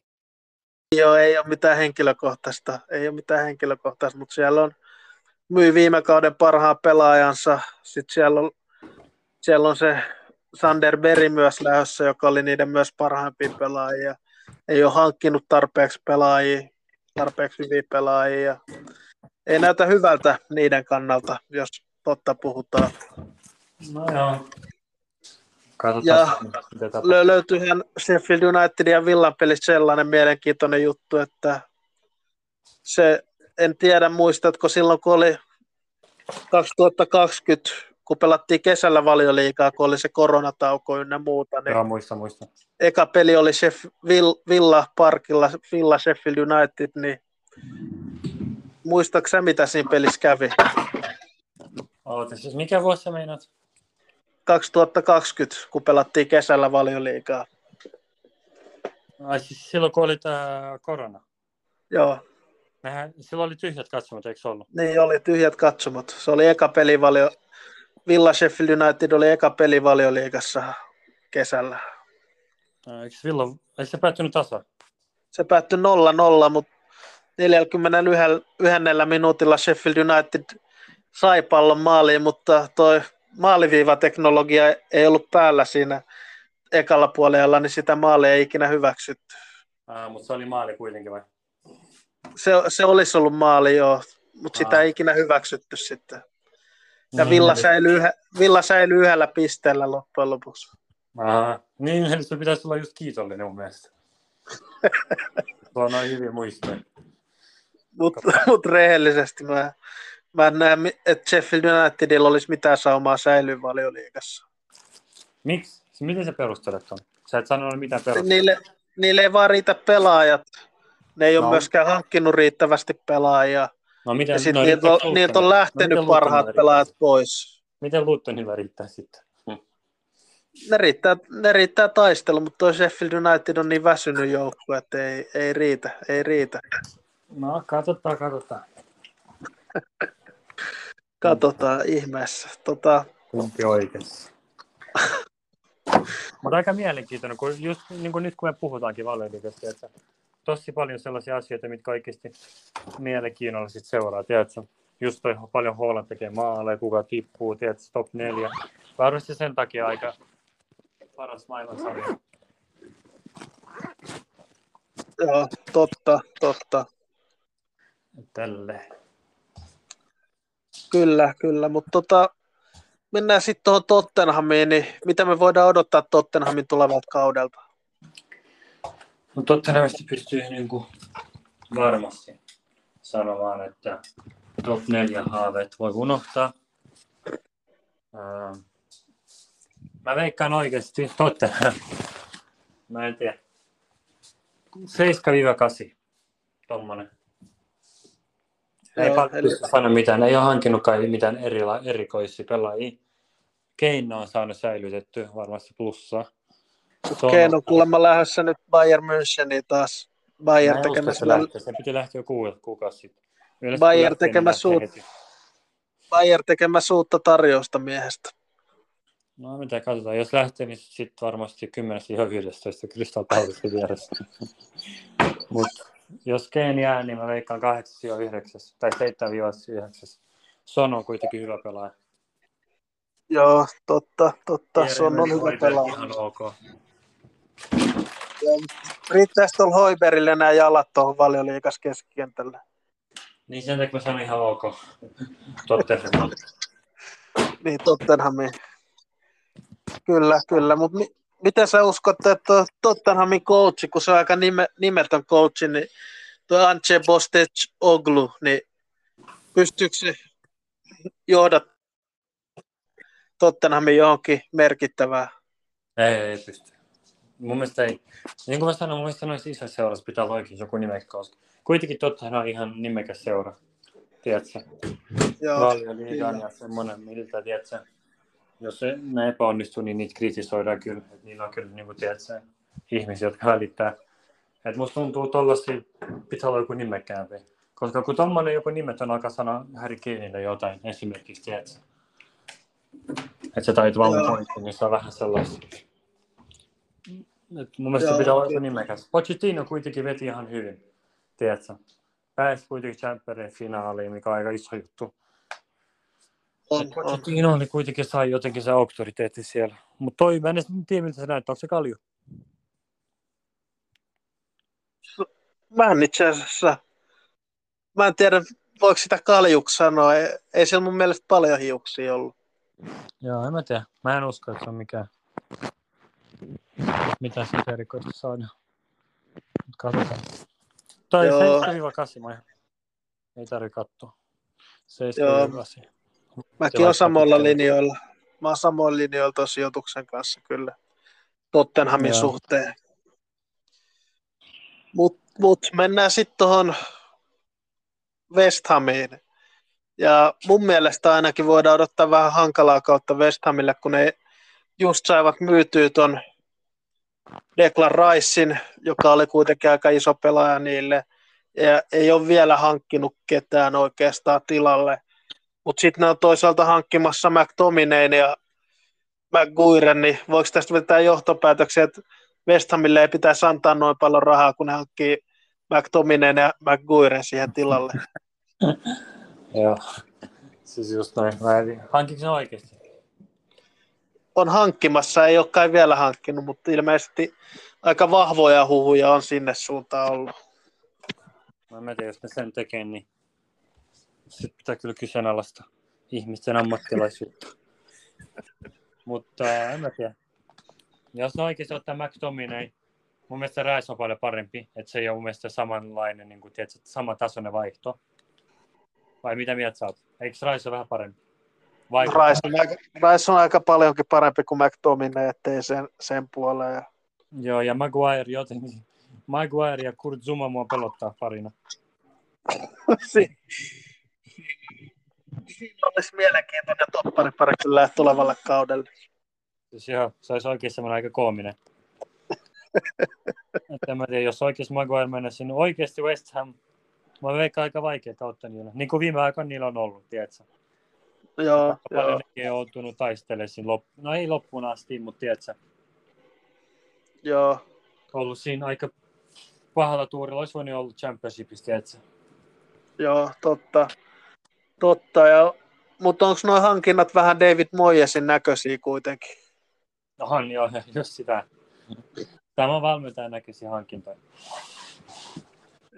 joo, ei ole mitään henkilökohtaista. Ei ole mitään henkilökohtaista, mutta siellä on myi viime kauden parhaan pelaajansa. Sitten siellä on, siellä on se Sander Beri myös lähdössä, joka oli niiden myös parhaimpia pelaajia. Ei ole hankkinut tarpeeksi pelaajia, tarpeeksi hyviä pelaajia. Ei näytä hyvältä niiden kannalta, jos totta puhutaan. No joo. Katsotaan, Ja. Lö- löytyyhän Sheffield United ja Villan pelissä sellainen mielenkiintoinen juttu, että se, en tiedä muistatko silloin kun oli 2020, kun pelattiin kesällä valioliikaa, kun oli se koronatauko ynnä muuta, niin Joo, muista, muista. eka peli oli Sheff, Vill, Villa Parkilla, Villa Sheffield United, niin muistatko sä, mitä siinä pelissä kävi? Oota, siis mikä vuosi sä meinaat? 2020, kun pelattiin kesällä valioliikaa. Ai siis silloin, kun oli tämä korona. Joo, Mehän, silloin oli tyhjät katsomot, eikö ollut? niin oli tyhjät katsomot. Se oli eka pelivalio. Villa Sheffield United oli eka peli valioliigassa kesällä. Ää, Eikö, silloin, eikö se päättynyt tasa? Se päättyi 0-0, mutta 41 minuutilla Sheffield United sai pallon maaliin, mutta toi maaliviivateknologia ei ollut päällä siinä ekalla puolella, niin sitä maalia ei ikinä hyväksytty. Aa, mutta se oli maali kuitenkin vai? Se, se olisi ollut maali joo, mutta sitä Aa. ei ikinä hyväksytty sitten. Ja Niin, Villa yhä, Villa säilyi yhdellä pisteellä loppujen lopuksi. Aha. Niin, se pitäisi olla just kiitollinen mun mielestä. Sulla on noin hyviä muistoja. Mutta mut rehellisesti mä, mä en näe, että Sheffield Unitedilla olisi mitään saumaa säilyä valioliigassa. Miksi? Miten sä perustelet ton? Sä et sanonut mitään perusteluja. Niille, niille ei vaan riitä pelaajat. Ne ei ole No. myöskään hankkinut riittävästi pelaajia. No miten, Ja sitten no, niiltä, on, niiltä on Lutonilla? lähtenyt no, parhaat pelaajat riittää? pois. Miten Lutonilla riittää sitten? Hm. Ne riittää, ne riittää taistelu, mutta toi Sheffield United on niin väsynyt joukko, että ei, ei riitä, ei riitä. No, katsotaan, katsotaan. Katsotaan ihmeessä. Tota, Kumpi oikeassa. Mutta aika mielenkiintoinen, kun just niin kuin nyt kun me puhutaankin valioliikasta, että tosi paljon sellaisia asioita, mitkä oikeasti mielenkiinnolla sit seuraa, tiedätkö? Just toi paljon Holland tekee maaleja, kuka tippuu, tiedätkö, top 4. Varmasti sen takia aika paras maailman sarja. joo, totta, totta. Tälle. Kyllä, kyllä, mutta tota, mennään sitten tuohon Tottenhamiin, niin mitä me voidaan odottaa Tottenhamin tulevalta kaudelta? No Tottenhamista pystyy niin kuin varmasti sanomaan, että top 4 haaveet voi unohtaa. Mä veikkaan oikeasti Tottenham. Mä en tiedä. 7-8. Tommonen. Ei Joo, paljon mitään. Ei ole hankkinut kai mitään erila, erikoisia pelaajia. Keino on saanut säilytetty varmasti plussaa. Keino on kuulemma lähdössä nyt Bayern Müncheniin taas. Bayern Mä tekemässä, se lähtee. Se piti lähteä jo kuukausi sitten. Yleensä Bayern tekemässä suut- heti. Bayern tekemässä uutta tarjousta miehestä. No mitä katsotaan, jos lähtee, niin sitten varmasti 10-11 Crystal Palace vieressä. Mutta jos Kane jää, niin mä veikkaan 8-9 tai 7-9. Son on kuitenkin hyvä pelaaja. Joo, totta, totta. Se on, on hyvä pelaaja. Ihan ok. Riittäisi tuolla Hoiberille nämä jalat tuohon valioliikas keskikentällä. Niin sen takia mä sanoin ihan ok. Tottenham. Niin, Tottenhamiin. Kyllä, kyllä. Mutta mi- miten sä uskot, että Tottenhamin coachi, kun se on aika nime, nimetön coachi, niin tuo Ance Bostec Oglu, niin pystyykö se johdat Tottenhamin johonkin merkittävää? Ei, ei pysty. Mun mielestä ei. Niin kuin mä sanoin, mun mielestä noissa isoissa seurassa pitää olla oikein joku nimekäs, koska kuitenkin Tottenham on ihan nimekäs seura. Tiedätkö? Joo, Valioliigan ja semmoinen, miltä, tiedätkö, jos se, ne epäonnistuu, niin niitä kritisoidaan kyllä. Että niillä on kyllä, niin kuin, tiedätkö, ihmisiä, jotka välittää. Et musta tuntuu tollasia, pitää olla joku nimekkäämpi. Koska kun tommonen joku nimetön alkaa sanoa Harry Kaneille jotain, esimerkiksi, tiedätkö, että se taitava Joo. pointti, niin se on vähän sellaista. Et mun mielestä Joo, pitää olla joku nimekäs. Pochettino kuitenkin veti ihan hyvin, tiedätkö. Pääsi kuitenkin Champions finaaliin, mikä on aika iso juttu. On, on. Pochettino oli kuitenkin sai jotenkin se auktoriteetti siellä. Mutta toi, mä en edes tiedä, miltä se näyttää. Onko se kalju? Mä en itse asiassa, mä en tiedä, voiko sitä kaljuksi sanoa? Ei, ei siellä mun mielestä paljon hiuksia ollut. Joo, en mä tiedä. Mä en usko, että se on mikään. Mitä se erikoista saada. Katsotaan. Tai Joo. 7-8 mä. Ei tarvi katsoa. 7-8. Mäkin vaikka samoilla pitää- linjoilla. Mä oon samoilla linjoilla tuon sijoituksen kanssa kyllä. Tottenhamin Joo. suhteen. Mut, mut mennään sitten tuohon West Hamiin. Ja mun mielestä ainakin voidaan odottaa vähän hankalaa kautta West Hamille, kun ne just saivat myytyä ton Declan Ricein, joka oli kuitenkin aika iso pelaaja niille, ja ei ole vielä hankkinut ketään oikeastaan tilalle. Mutta sitten ne on toisaalta hankkimassa McTominayn ja McGuiren, niin voiko tästä vetää johtopäätöksiä, että West Hamille ei pitäisi antaa noin paljon rahaa, kun ne hankkii McTominayn ja McGuiren siihen tilalle. Joo. Siis just noin. Oikeesti? On hankkimassa, ei ole kai vielä hankkinut, mutta ilmeisesti aika vahvoja huhuja on sinne suuntaan ollut. Mä en tiedä, jos ne sen tekee, niin sitten pitää kyllä kyseenalaista ihmisten ammattilaisuutta. Mutta äh, en mä tiedä. Jos ne oikeasti ottaa McTominay, mun mielestä Rice on paljon parempi, että se ei ole mun mielestä samanlainen, niin kuin, tiedätkö, sama tasoinen vaihto. Vai mitä mieltä sä oot? Eikö Rice ole vähän parempi? Rice on, aika, Rice on aika paljonkin parempi kuin McTominay, ettei sen, sen puoleen. Joo, ja Maguire jotenkin. Maguire ja Kurt Zuma mua pelottaa parina. si- siinä olisi mielenkiintoinen topparipari kyllä tulevalle kaudelle. Siis joo, se olisi oikein semmoinen aika koominen. että en mä tiedä, jos oikeasti Maguire mennä sinne oikeasti West Ham, mä veikkaan aika vaikea kautta niillä. Niin kuin viime aikoina niillä on ollut, tiedätkö? Joo, Aika paljon joo, nekin on joutunut taistelemaan siinä loppu. No ei loppuun asti, mutta tiedätkö? joo. Ollut siinä aika pahalla tuurilla. Olisi voinut olla championshipissa, tiedätkö? Joo, totta. Totta, ja, mutta onko nuo hankinnat vähän David Moyesin näköisiä kuitenkin? On joo, just sitä. Tämä on valmentajan näköisiä hankintoja.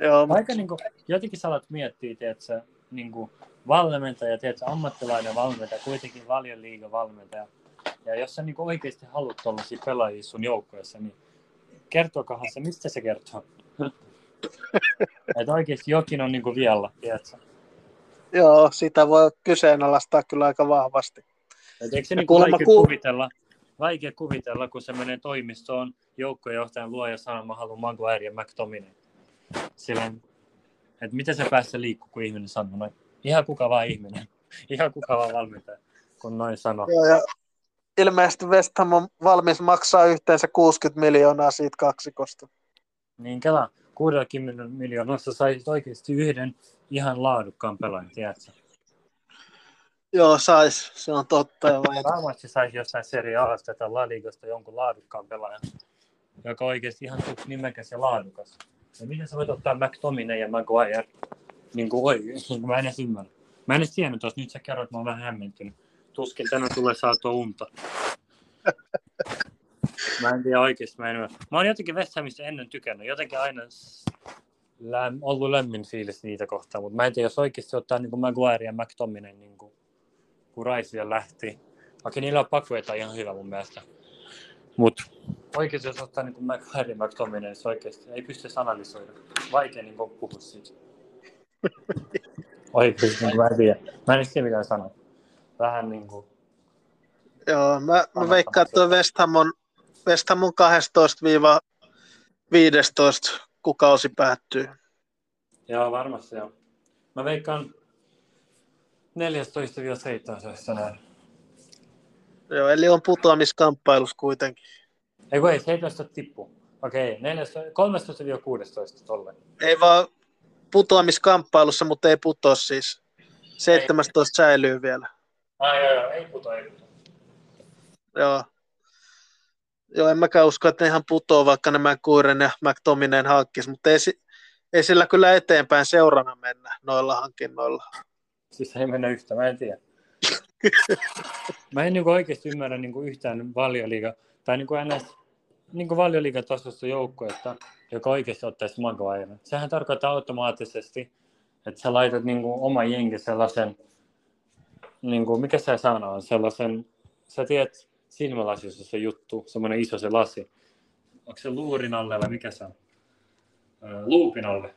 Joo, Aika niin kuin, jotenkin sä alat miettiä, tiedätkö, niin kuin valmentaja, tiedätkö, ammattilainen valmentaja, kuitenkin valion liiga valmentaja. Ja jos sä niin kuin oikeasti haluat tuollaisia pelaajia sun joukkueessa, niin kertokahan se, mistä se kertoo. että oikeasti jokin on niin kuin vialla, tiedätkö? Joo, sitä voi kyseenalaistaa kyllä aika vahvasti. Et eikö se Ja niin vaikea ku- kuvitella, vaikea kuvitella, kun se menee toimistoon, joukkuejohtajan luo ja sanoo, mä haluan Maguire ja McTominay. Silleen, että miten se päässä liikkuu, kun ihminen sanoo noin. Ihan kuka vaan ihminen. Ihan kuka vaan valmentaja, kun noin sanoo. Joo, ja ilmeisesti West Ham on valmis maksaa yhteensä 60 miljoonaa siitä kaksikosta. Niin kela, 60 miljoonasta saisit oikeasti yhden ihan laadukkaan pelaajan, tiedätkö? Joo, sais, se on totta. Varmasti saisi jossain Serie Asta tai La Ligasta jonkun laadukkaan pelaajan, joka on oikeasti ihan nimekäs ja laadukas. Ja miten sä voit ottaa McTominay ja Maguire? Niin kuin oikein, niin mä en edes ymmärrä. Mä en edes tiennyt tuossa, nyt sä kerrot, mä oon vähän hämmentynyt. Tuskin tänään tulee saatua unta. Mä en tiedä oikeasti, mä en ymmärrä. Mä oon jotenkin West Hamista ennen tykännyt, jotenkin aina läm, ollut lämmin fiilis niitä kohtaan, mutta mä en tiedä, jos oikeasti ottaa niin kuin Maguire ja McTominay, niin kuin, kun Rice vielä lähti. Okei, niillä on pakveita ihan hyvä mun mielestä. Mutta oikeasti jos ottaa niin kuin Maguire ja McTominay, se oikeasti ei pysty analysoida. Vaikea niin kuin puhua siitä. Oikeasti, niin kuin mä en tiedä. Mä en edes tiedä, mitä mä sanon. Vähän niin kuin, Joo, mä, mä veikkaan, että West Ham on, West Ham on 12-15, kun kausi päättyy. joo varmasti joo. Mä veikkaan 14-17 näin. Joo, eli on putoamiskamppailussa kuitenkin. Ei kun ei, 17 tippu. Okei, 13-16 tolle. Ei vaan putoamiskamppailussa, mutta ei putoa siis. 17 säilyy vielä. Ai joo, joo, ei puto, ei puto. Joo. Joo, en mäkään usko, että ne ihan putoo, vaikka ne McCuren ja McTominayn hankkis, mutta ei, ei sillä kyllä eteenpäin seurana mennä noilla hankinnoilla. Siis ei mennä yhtään, mä en tiedä. mä en niin oikeasti ymmärrä niin yhtään valioliiga, tai niin ns. Niin valioliigatasosta joukkuetta, joka oikeasti ottaisi Maguire. Sehän tarkoittaa automaattisesti, että sä laitat niin kuin oma jengi sellaisen, niin kuin, mikä se sana on, sellaisen, sä tiedät silmälasissa se juttu, semmoinen iso se lasi. Onko se luurin alle vai mikä se on? Luupin alle.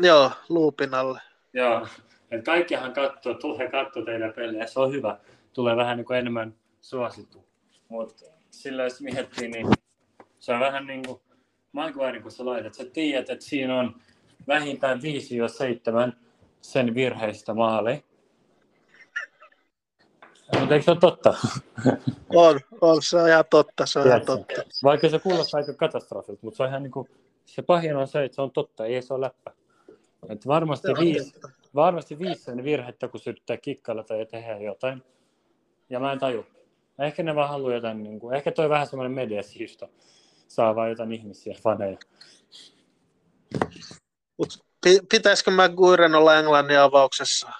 Joo, luupin alle. Joo, että kaikkihan katsoo, tulee katsoa teidän pelejä, se on hyvä. Tulee vähän niin kuin enemmän suosittu. Mutta sillä jos miettii, niin se on vähän niin kuin Maguire, kun sä laitat, sä tiedät, että siinä on vähintään 5 jos 7 sen virheistä maali. Mutta eikö se ole totta? On, on, se on ihan totta, se on ihan totta. Vaikka se kuulostaa aika katastrofilta, mutta se on ihan niin kuin, se pahin on se, että se on totta, ei se ole läppä. Että varmasti, viisi, varmasti viisi sen virhettä, kun se yrittää kikkailla tai tehdä jotain. Ja mä en taju. Ehkä ne vaan haluaa jotain, niin kuin, ehkä toi vähän semmoinen mediasiisto saa vaan jotain ihmisiä, faneja. Mut pitäisikö McGuiren olla Englannin avauksessa?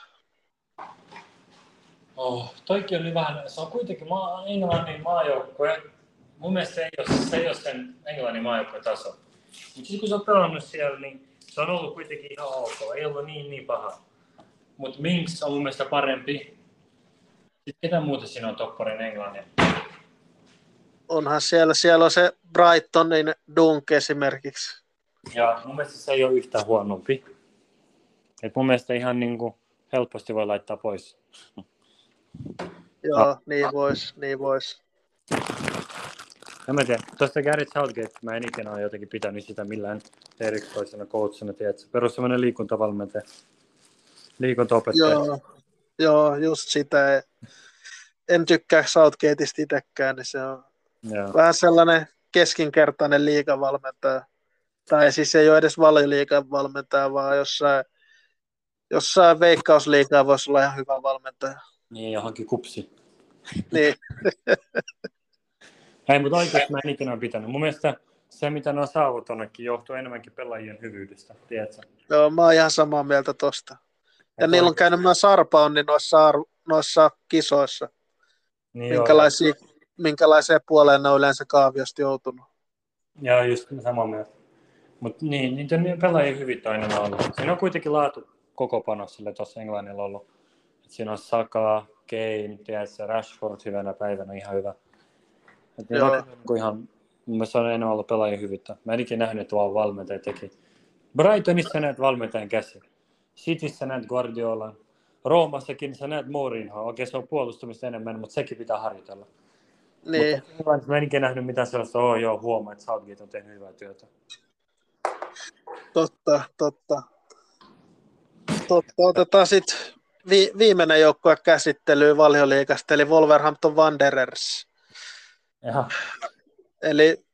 Oh, toikin oli vähän, se on kuitenkin maa, Englannin maajoukkue. Mun mielestä se ei ole, se ei ole sen Englannin maajoukkueen taso. Mutta sitten kun se on pelannut siellä, niin se on ollut kuitenkin ihan ok. Ei ollut niin, niin paha. Mutta Minks on mun mielestä parempi. Sitten ketä muuta siinä on topparin Englannin? Onhan siellä, siellä on se Brightonin Dunk esimerkiksi. Ja mun mielestä se ei ole yhtään huonompi. Et mun mielestä ihan niin kuin helposti voi laittaa pois. Joo, ah. niin vois, niin vois. En mä tiedä. Tuosta Garrett Southgate, mä en ikinä ole jotenkin pitänyt sitä millään erikoisena coachina, tiedätkö? Perus semmoinen liikuntavalmentaja, liikuntaopettaja. Joo, joo, just sitä. En tykkää Southgateista itsekään, niin se on joo. vähän sellainen keskinkertainen liikavalmentaja. Tai siis ei ole edes valioliikavalmentaja, vaan jossain, jossain veikkausliikaa voisi olla ihan hyvä valmentaja. Niin, johonkin kupsi. niin. Ei, mutta oikeasti mä en ikinä pitänyt. Mun mielestä se, mitä ne on saavuttanutkin, johtuu enemmänkin pelaajien hyvyydestä, tiedätkö? Joo, mä oon ihan samaa mieltä tosta. Ja, ja niillä on käynyt myös arpaonni niin noissa, ar- noissa kisoissa. Niin Minkälaisia, minkälaiseen puoleen ne on yleensä kaaviosta joutunut. Joo, just samaa mieltä. Mutta niin, niitä pelaajien hyvyyttä on aina ollut. Siinä on kuitenkin laatu koko panosille tuossa Englannilla ollut. Siinä on Saka, Kane, tiedätkö, Rashford hyvänä päivänä ihan hyvä. Et Joo. On niin ihan, mun mielestä on enemmän ollut pelaajien hyvyyttä. Mä en ikinä nähnyt, että vaan valmentaja teki. Brightonissa näet valmentajan käsi. Cityssä näet Guardiola. Roomassakin sä näet Mourinho. Okei, se on puolustamista enemmän, mutta sekin pitää harjoitella. Niin. Mutta mä en ikinä nähnyt mitään sellaista, oh joo, huomaa, että Southgate on tehnyt hyvää työtä. Totta, totta. Totta, otetaan sitten vi- viimeinen joukkue käsittelyyn valioliikasta, eli Wolverhampton Wanderers. Jaha. Eli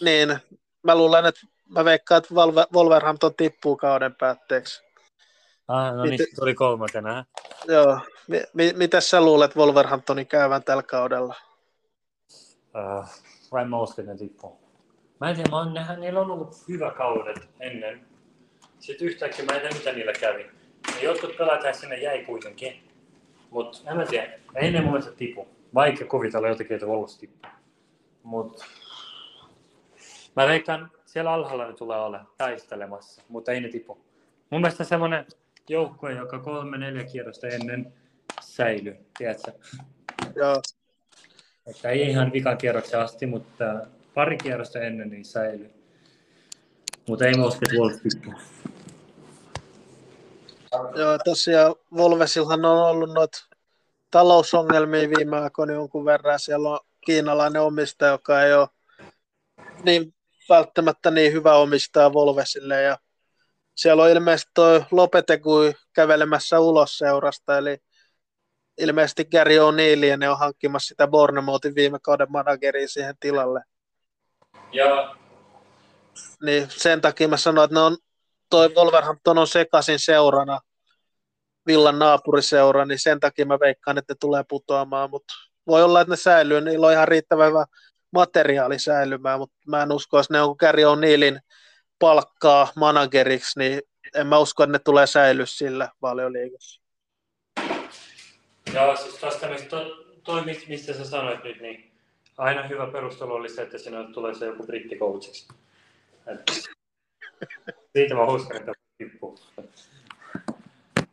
niin, mä luulen, että mä veikkaan, että Wolverhampton tippuu kauden päätteeksi. Ah, no niin, Mit... tuli kolmantena. Joo. Mi- mi- mitä sä luulet Wolverhamptonin käyvän tällä kaudella? Uh, uskon, että tippuu. Mä en tiedä, mä oon nähnyt, niillä on ollut hyvä kaudet ennen. Sitten yhtäkkiä mä en tiedä, mitä niillä kävi. Ja jotkut pelaajat sinne jäi kuitenkin. Mutta en mä tiedä, ei ne mun mielestä tipu. Vaikka kuvitella jotenkin, että Wolves tippuu. Mut mä veikkaan, siellä alhaalla ne tulee ole taistelemassa, mutta ei ne tipu. Mun mielestä semmoinen joukkue, joka kolme, neljä kierrosta ennen säilyy, tiedätkö? Joo. Että ei ihan vikakierroksen asti, mutta pari kierrosta ennen niin säilyy. Mutta ei usko, että Wolves tippuu. Joo, tosiaan Volvesilhan on ollut noita talousongelmia viime aikoina jonkun verran. Siellä on kiinalainen omistaja, joka ei ole niin välttämättä niin hyvä omistaja Volvesille. Ja siellä on ilmeisesti tuo Lopetegui kävelemässä ulos seurasta, eli ilmeisesti Gary O'Neill ne on hankkimassa sitä Bornemoutin viime kauden manageria siihen tilalle. Ja. Niin sen takia mä sanoin, että ne on, toi Wolverhampton on sekaisin seurana, Villan naapuriseura, niin sen takia mä veikkaan, että ne tulee putoamaan, mutta voi olla, että ne säilyy, niillä on ihan riittävän hyvä materiaali säilymään, mutta mä en usko, että ne on Gary O'Neillin palkkaa manageriksi, niin en mä usko, että ne tulee säilyä sillä liikassa. Joo, siis tuosta to, toi, mistä sä sanoit nyt, niin aina hyvä perustelu oli se, että sinä tulee se joku brittikoutseksi. Siitä mä uskon, että tippuu.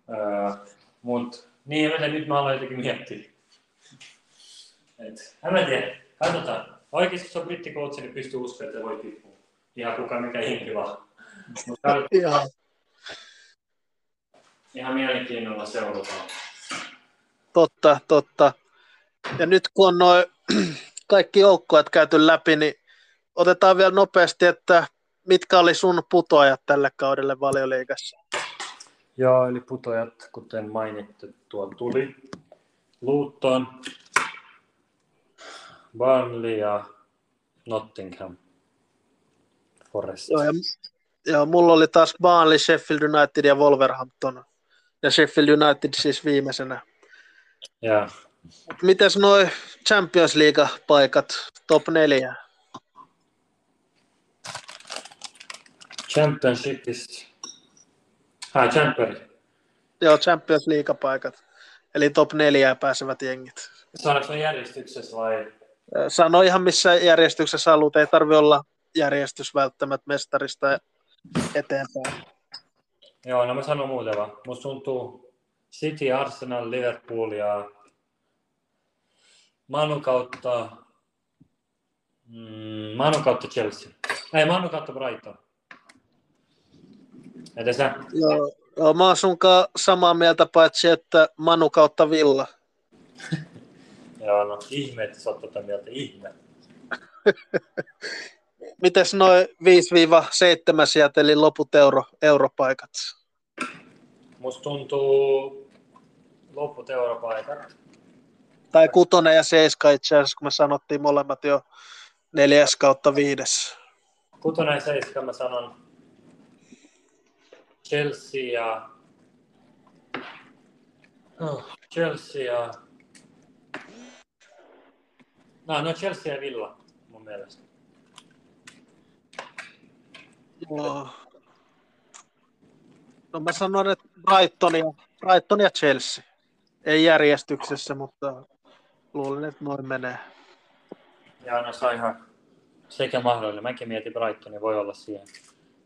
Öö, mut niin, mä nyt mä aloin jotenkin miettiä. Et, en mä tiedä, katsotaan. Oikeasti se on brittikoutsi, niin pystyy uskomaan, että voi tippua. Ihan kuka mikä ihminen vaan. Ihan. Ihan mielenkiinnolla seurataan. Totta, totta. Ja nyt kun on noin kaikki joukkueet käyty läpi, niin otetaan vielä nopeasti, että mitkä oli sun putoajat tälle kaudelle valioliigassa? Joo, eli putojat, kuten mainittu, tuo tuli. Luton, Burnley ja Nottingham Forest. Joo, ja, ja mulla oli taas Burnley, Sheffield United ja Wolverhampton. Ja Sheffield United siis viimeisenä. Ja, Mites noi Champions League-paikat, top 4? Championshipista. Ah, Champions. Joo, Champions League-paikat. Eli top 4 pääsevät jengit. Saadaanko me järjestyksessä vai? Sano ihan missä järjestyksessä haluat, ei tarvi olla järjestys välttämättä mestarista eteenpäin. Joo, no mä sanon muuten vaan. Musta tuntuu City, Arsenal, Liverpool ja Manu kautta, mm, Manu kautta Chelsea. Ei, Manu kautta Brighton. Entä sä? Joo, joo, mä oon sunkaan samaa mieltä, paitsi että Manu kautta Villa. Joo, no ihme, että sä oot tätä mieltä. Ihme. Mites noin 5-7 sieltä, eli loput euro, europaikat? Musta tuntuu loput europaikat. Tai kutonen ja seiska itse asiassa, kun me sanottiin molemmat jo neljäs kautta viides. Kutonen ja seiska mä sanon Chelsea ja oh, Chelsea ja no, no Chelsea ja Villa mun mielestä. Joo. No mä sanon, että Brighton ja, Brighton ja Chelsea. Ei järjestyksessä, mutta luulen, että noin menee. Ja no se on ihan sekä mahdollinen. Mäkin mietin Brightonia, voi olla siihen.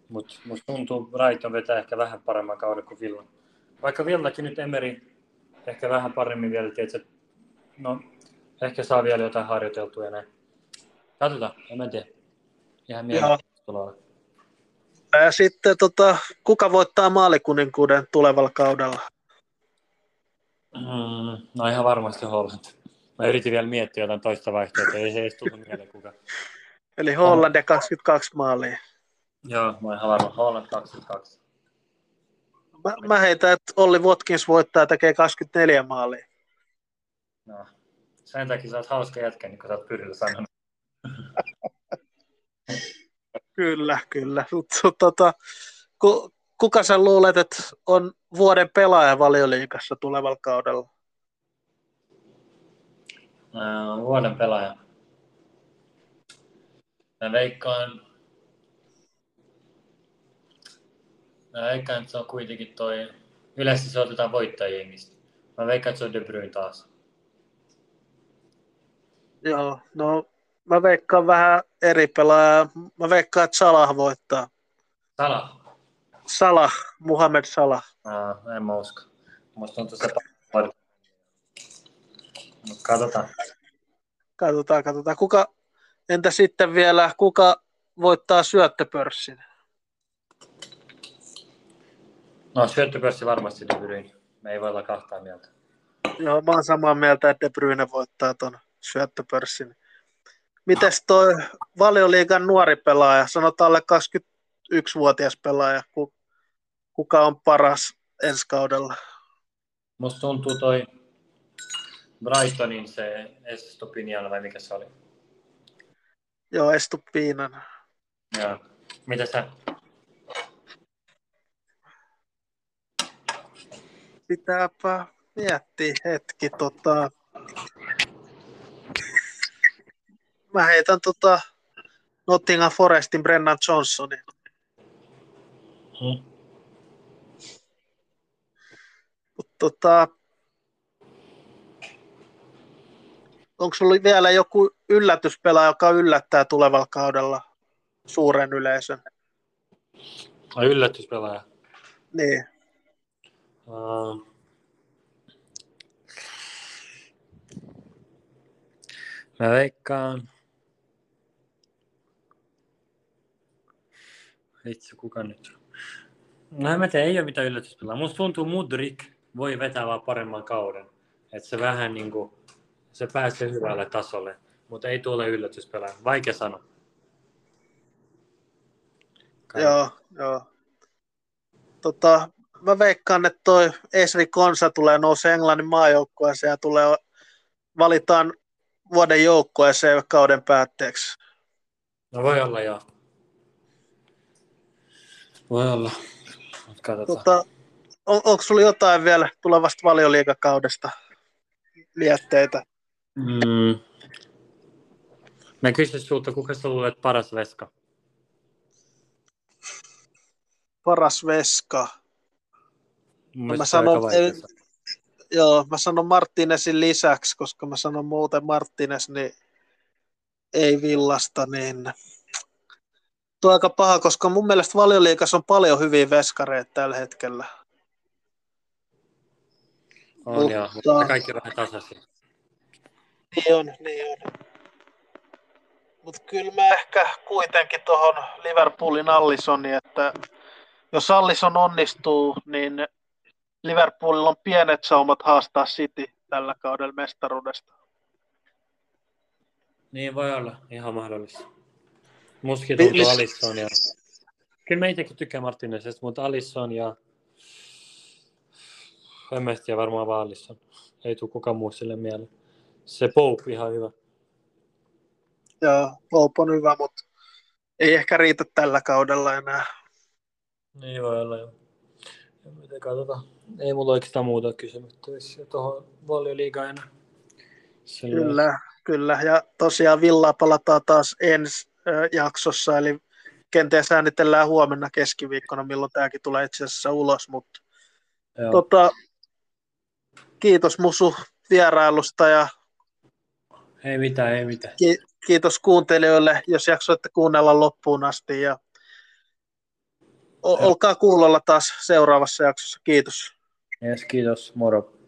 Mutta musta tuntuu, Brighton vetää ehkä vähän paremman kauden kuin Villa. Vaikka Villakin nyt Emeri ehkä vähän paremmin vielä, tietysti, no ehkä saa vielä jotain harjoiteltua ja näin. Katsotaan, en tiedä. Ihan mielenkiintoista. Ja sitten tota, kuka voittaa maalikuninkuuden tulevalla kaudella? Mm, no ihan varmasti Holland. Mä yritin vielä miettiä jotain toista vaihtoehtoa, ei se edes tullut mieleen kuka. Eli Holland ja 22 maalia. Joo, mä varma. Holland 22. Mä, mä heitän, että Olli Watkins voittaa ja tekee 24 maalia. No, sen takia sä oot hauska jätkä, niin kuin sä oot Pyrillä sanonut. Kyllä, kyllä. Tota, ku, kuka sä luulet, että on vuoden pelaaja valioliikassa tulevalla kaudella? Äh, vuoden pelaaja. Mä veikkaan, mä veikkaan, että se on kuitenkin toi, yleensä se otetaan voittajengistä. Mä veikkaan, että se on De Bruyne taas. Joo, no mä veikkaan vähän eri pelaaja. Mä veikkaan, että Salah voittaa. Sala. Salah, Muhammed Salah. Ah, en mä usko. Musta tuntuu se paljon. Mut katsotaan. Katsotaan, katsotaan. Kuka, entä sitten vielä, kuka voittaa syöttöpörssin? No syöttöpörssi varmasti De Bruyne. Me ei voi olla kahtaa mieltä. Joo, mä oon samaa mieltä, että De Bruyne voittaa ton syöttöpörssin. Mites toi valioliigan nuori pelaaja, sanotaan alle 21-vuotias pelaaja, ku- kuka on paras ensi kaudella? Musta tuntuu toi Brightonin se Estopinian vai mikä se oli. Joo, Estu Piinan. Ja mitä sä? Pitääpä miettiä hetki. Tota... Mä heitän tota Nottingham Forestin Brennan Johnsonin. Hmm. Mut tota, onko sulla vielä joku yllätyspelaaja, joka yllättää tulevalla kaudella suuren yleisön? Ai yllätyspelaaja. Niin. Mä veikkaan. Itse kuka nyt? No en mä tiedä, ei ole mitään yllätyspelaa. Musta tuntuu Mudrik voi vetää vaan paremman kauden. Että se vähän niin kuin, se pääsee hyvälle tasolle, mutta ei tule yllätyspelaa. Vaikea sanoa. Joo, joo. Tota, mä veikkaan, että toi Esri Konsa tulee nouse Englannin maajoukkueeseen ja tulee, valitaan vuoden joukkueeseen kauden päätteeksi. No voi olla, joo. Voi olla. Tota, on, onko sulla jotain vielä tulevasta valioliikakaudesta mietteitä? Mm. Mä kysyisin sulta, kuka sä luulet paras veska? Paras veska? Mä sanon, joo, mä sanon Martinesin lisäksi, koska mä sanon muuten Martines, niin ei villasta, niin tuo aika paha, koska mun mielestä valioliikassa on paljon hyviä veskareita tällä hetkellä. On mutta, joo, mutta kaikki vähän tasaisia. Niin on, niin on. Mutta kyllä mä ehkä kuitenkin tuohon Liverpoolin Allisoni, että jos Allison onnistuu, niin Liverpoolilla on pienet saumat haastaa City tällä kaudella mestaruudesta. Niin voi olla, ihan mahdollista. Muskin tuntuu Lis- Alisson ja... Kyllä mä itsekin tykkään Martinezista, mutta Alisson ja... En mä tiedä, varmaan vaan Alisson. Ei tule kukaan muu sille mieleen. Se Pope ihan hyvä. Joo, Pope on hyvä, mutta ei ehkä riitä tällä kaudella enää. Niin voi olla, joo. Miten katsotaan. Ei mulla oikeastaan muuta kysymyksiä tuohon valioliigaan enää. Kyllä, kyllä. Ja tosiaan Villaa palataan taas ensi jaksossa, eli kenties äänitellään huomenna keskiviikkona, milloin tämäkin tulee itse asiassa ulos, mutta tota, kiitos Musu vierailusta ja ei mitään, ei mitään. Ki- kiitos kuuntelijoille, jos jaksoitte kuunnella loppuun asti ja o- olkaa kuulolla taas seuraavassa jaksossa. Kiitos. Yes, kiitos. Moro.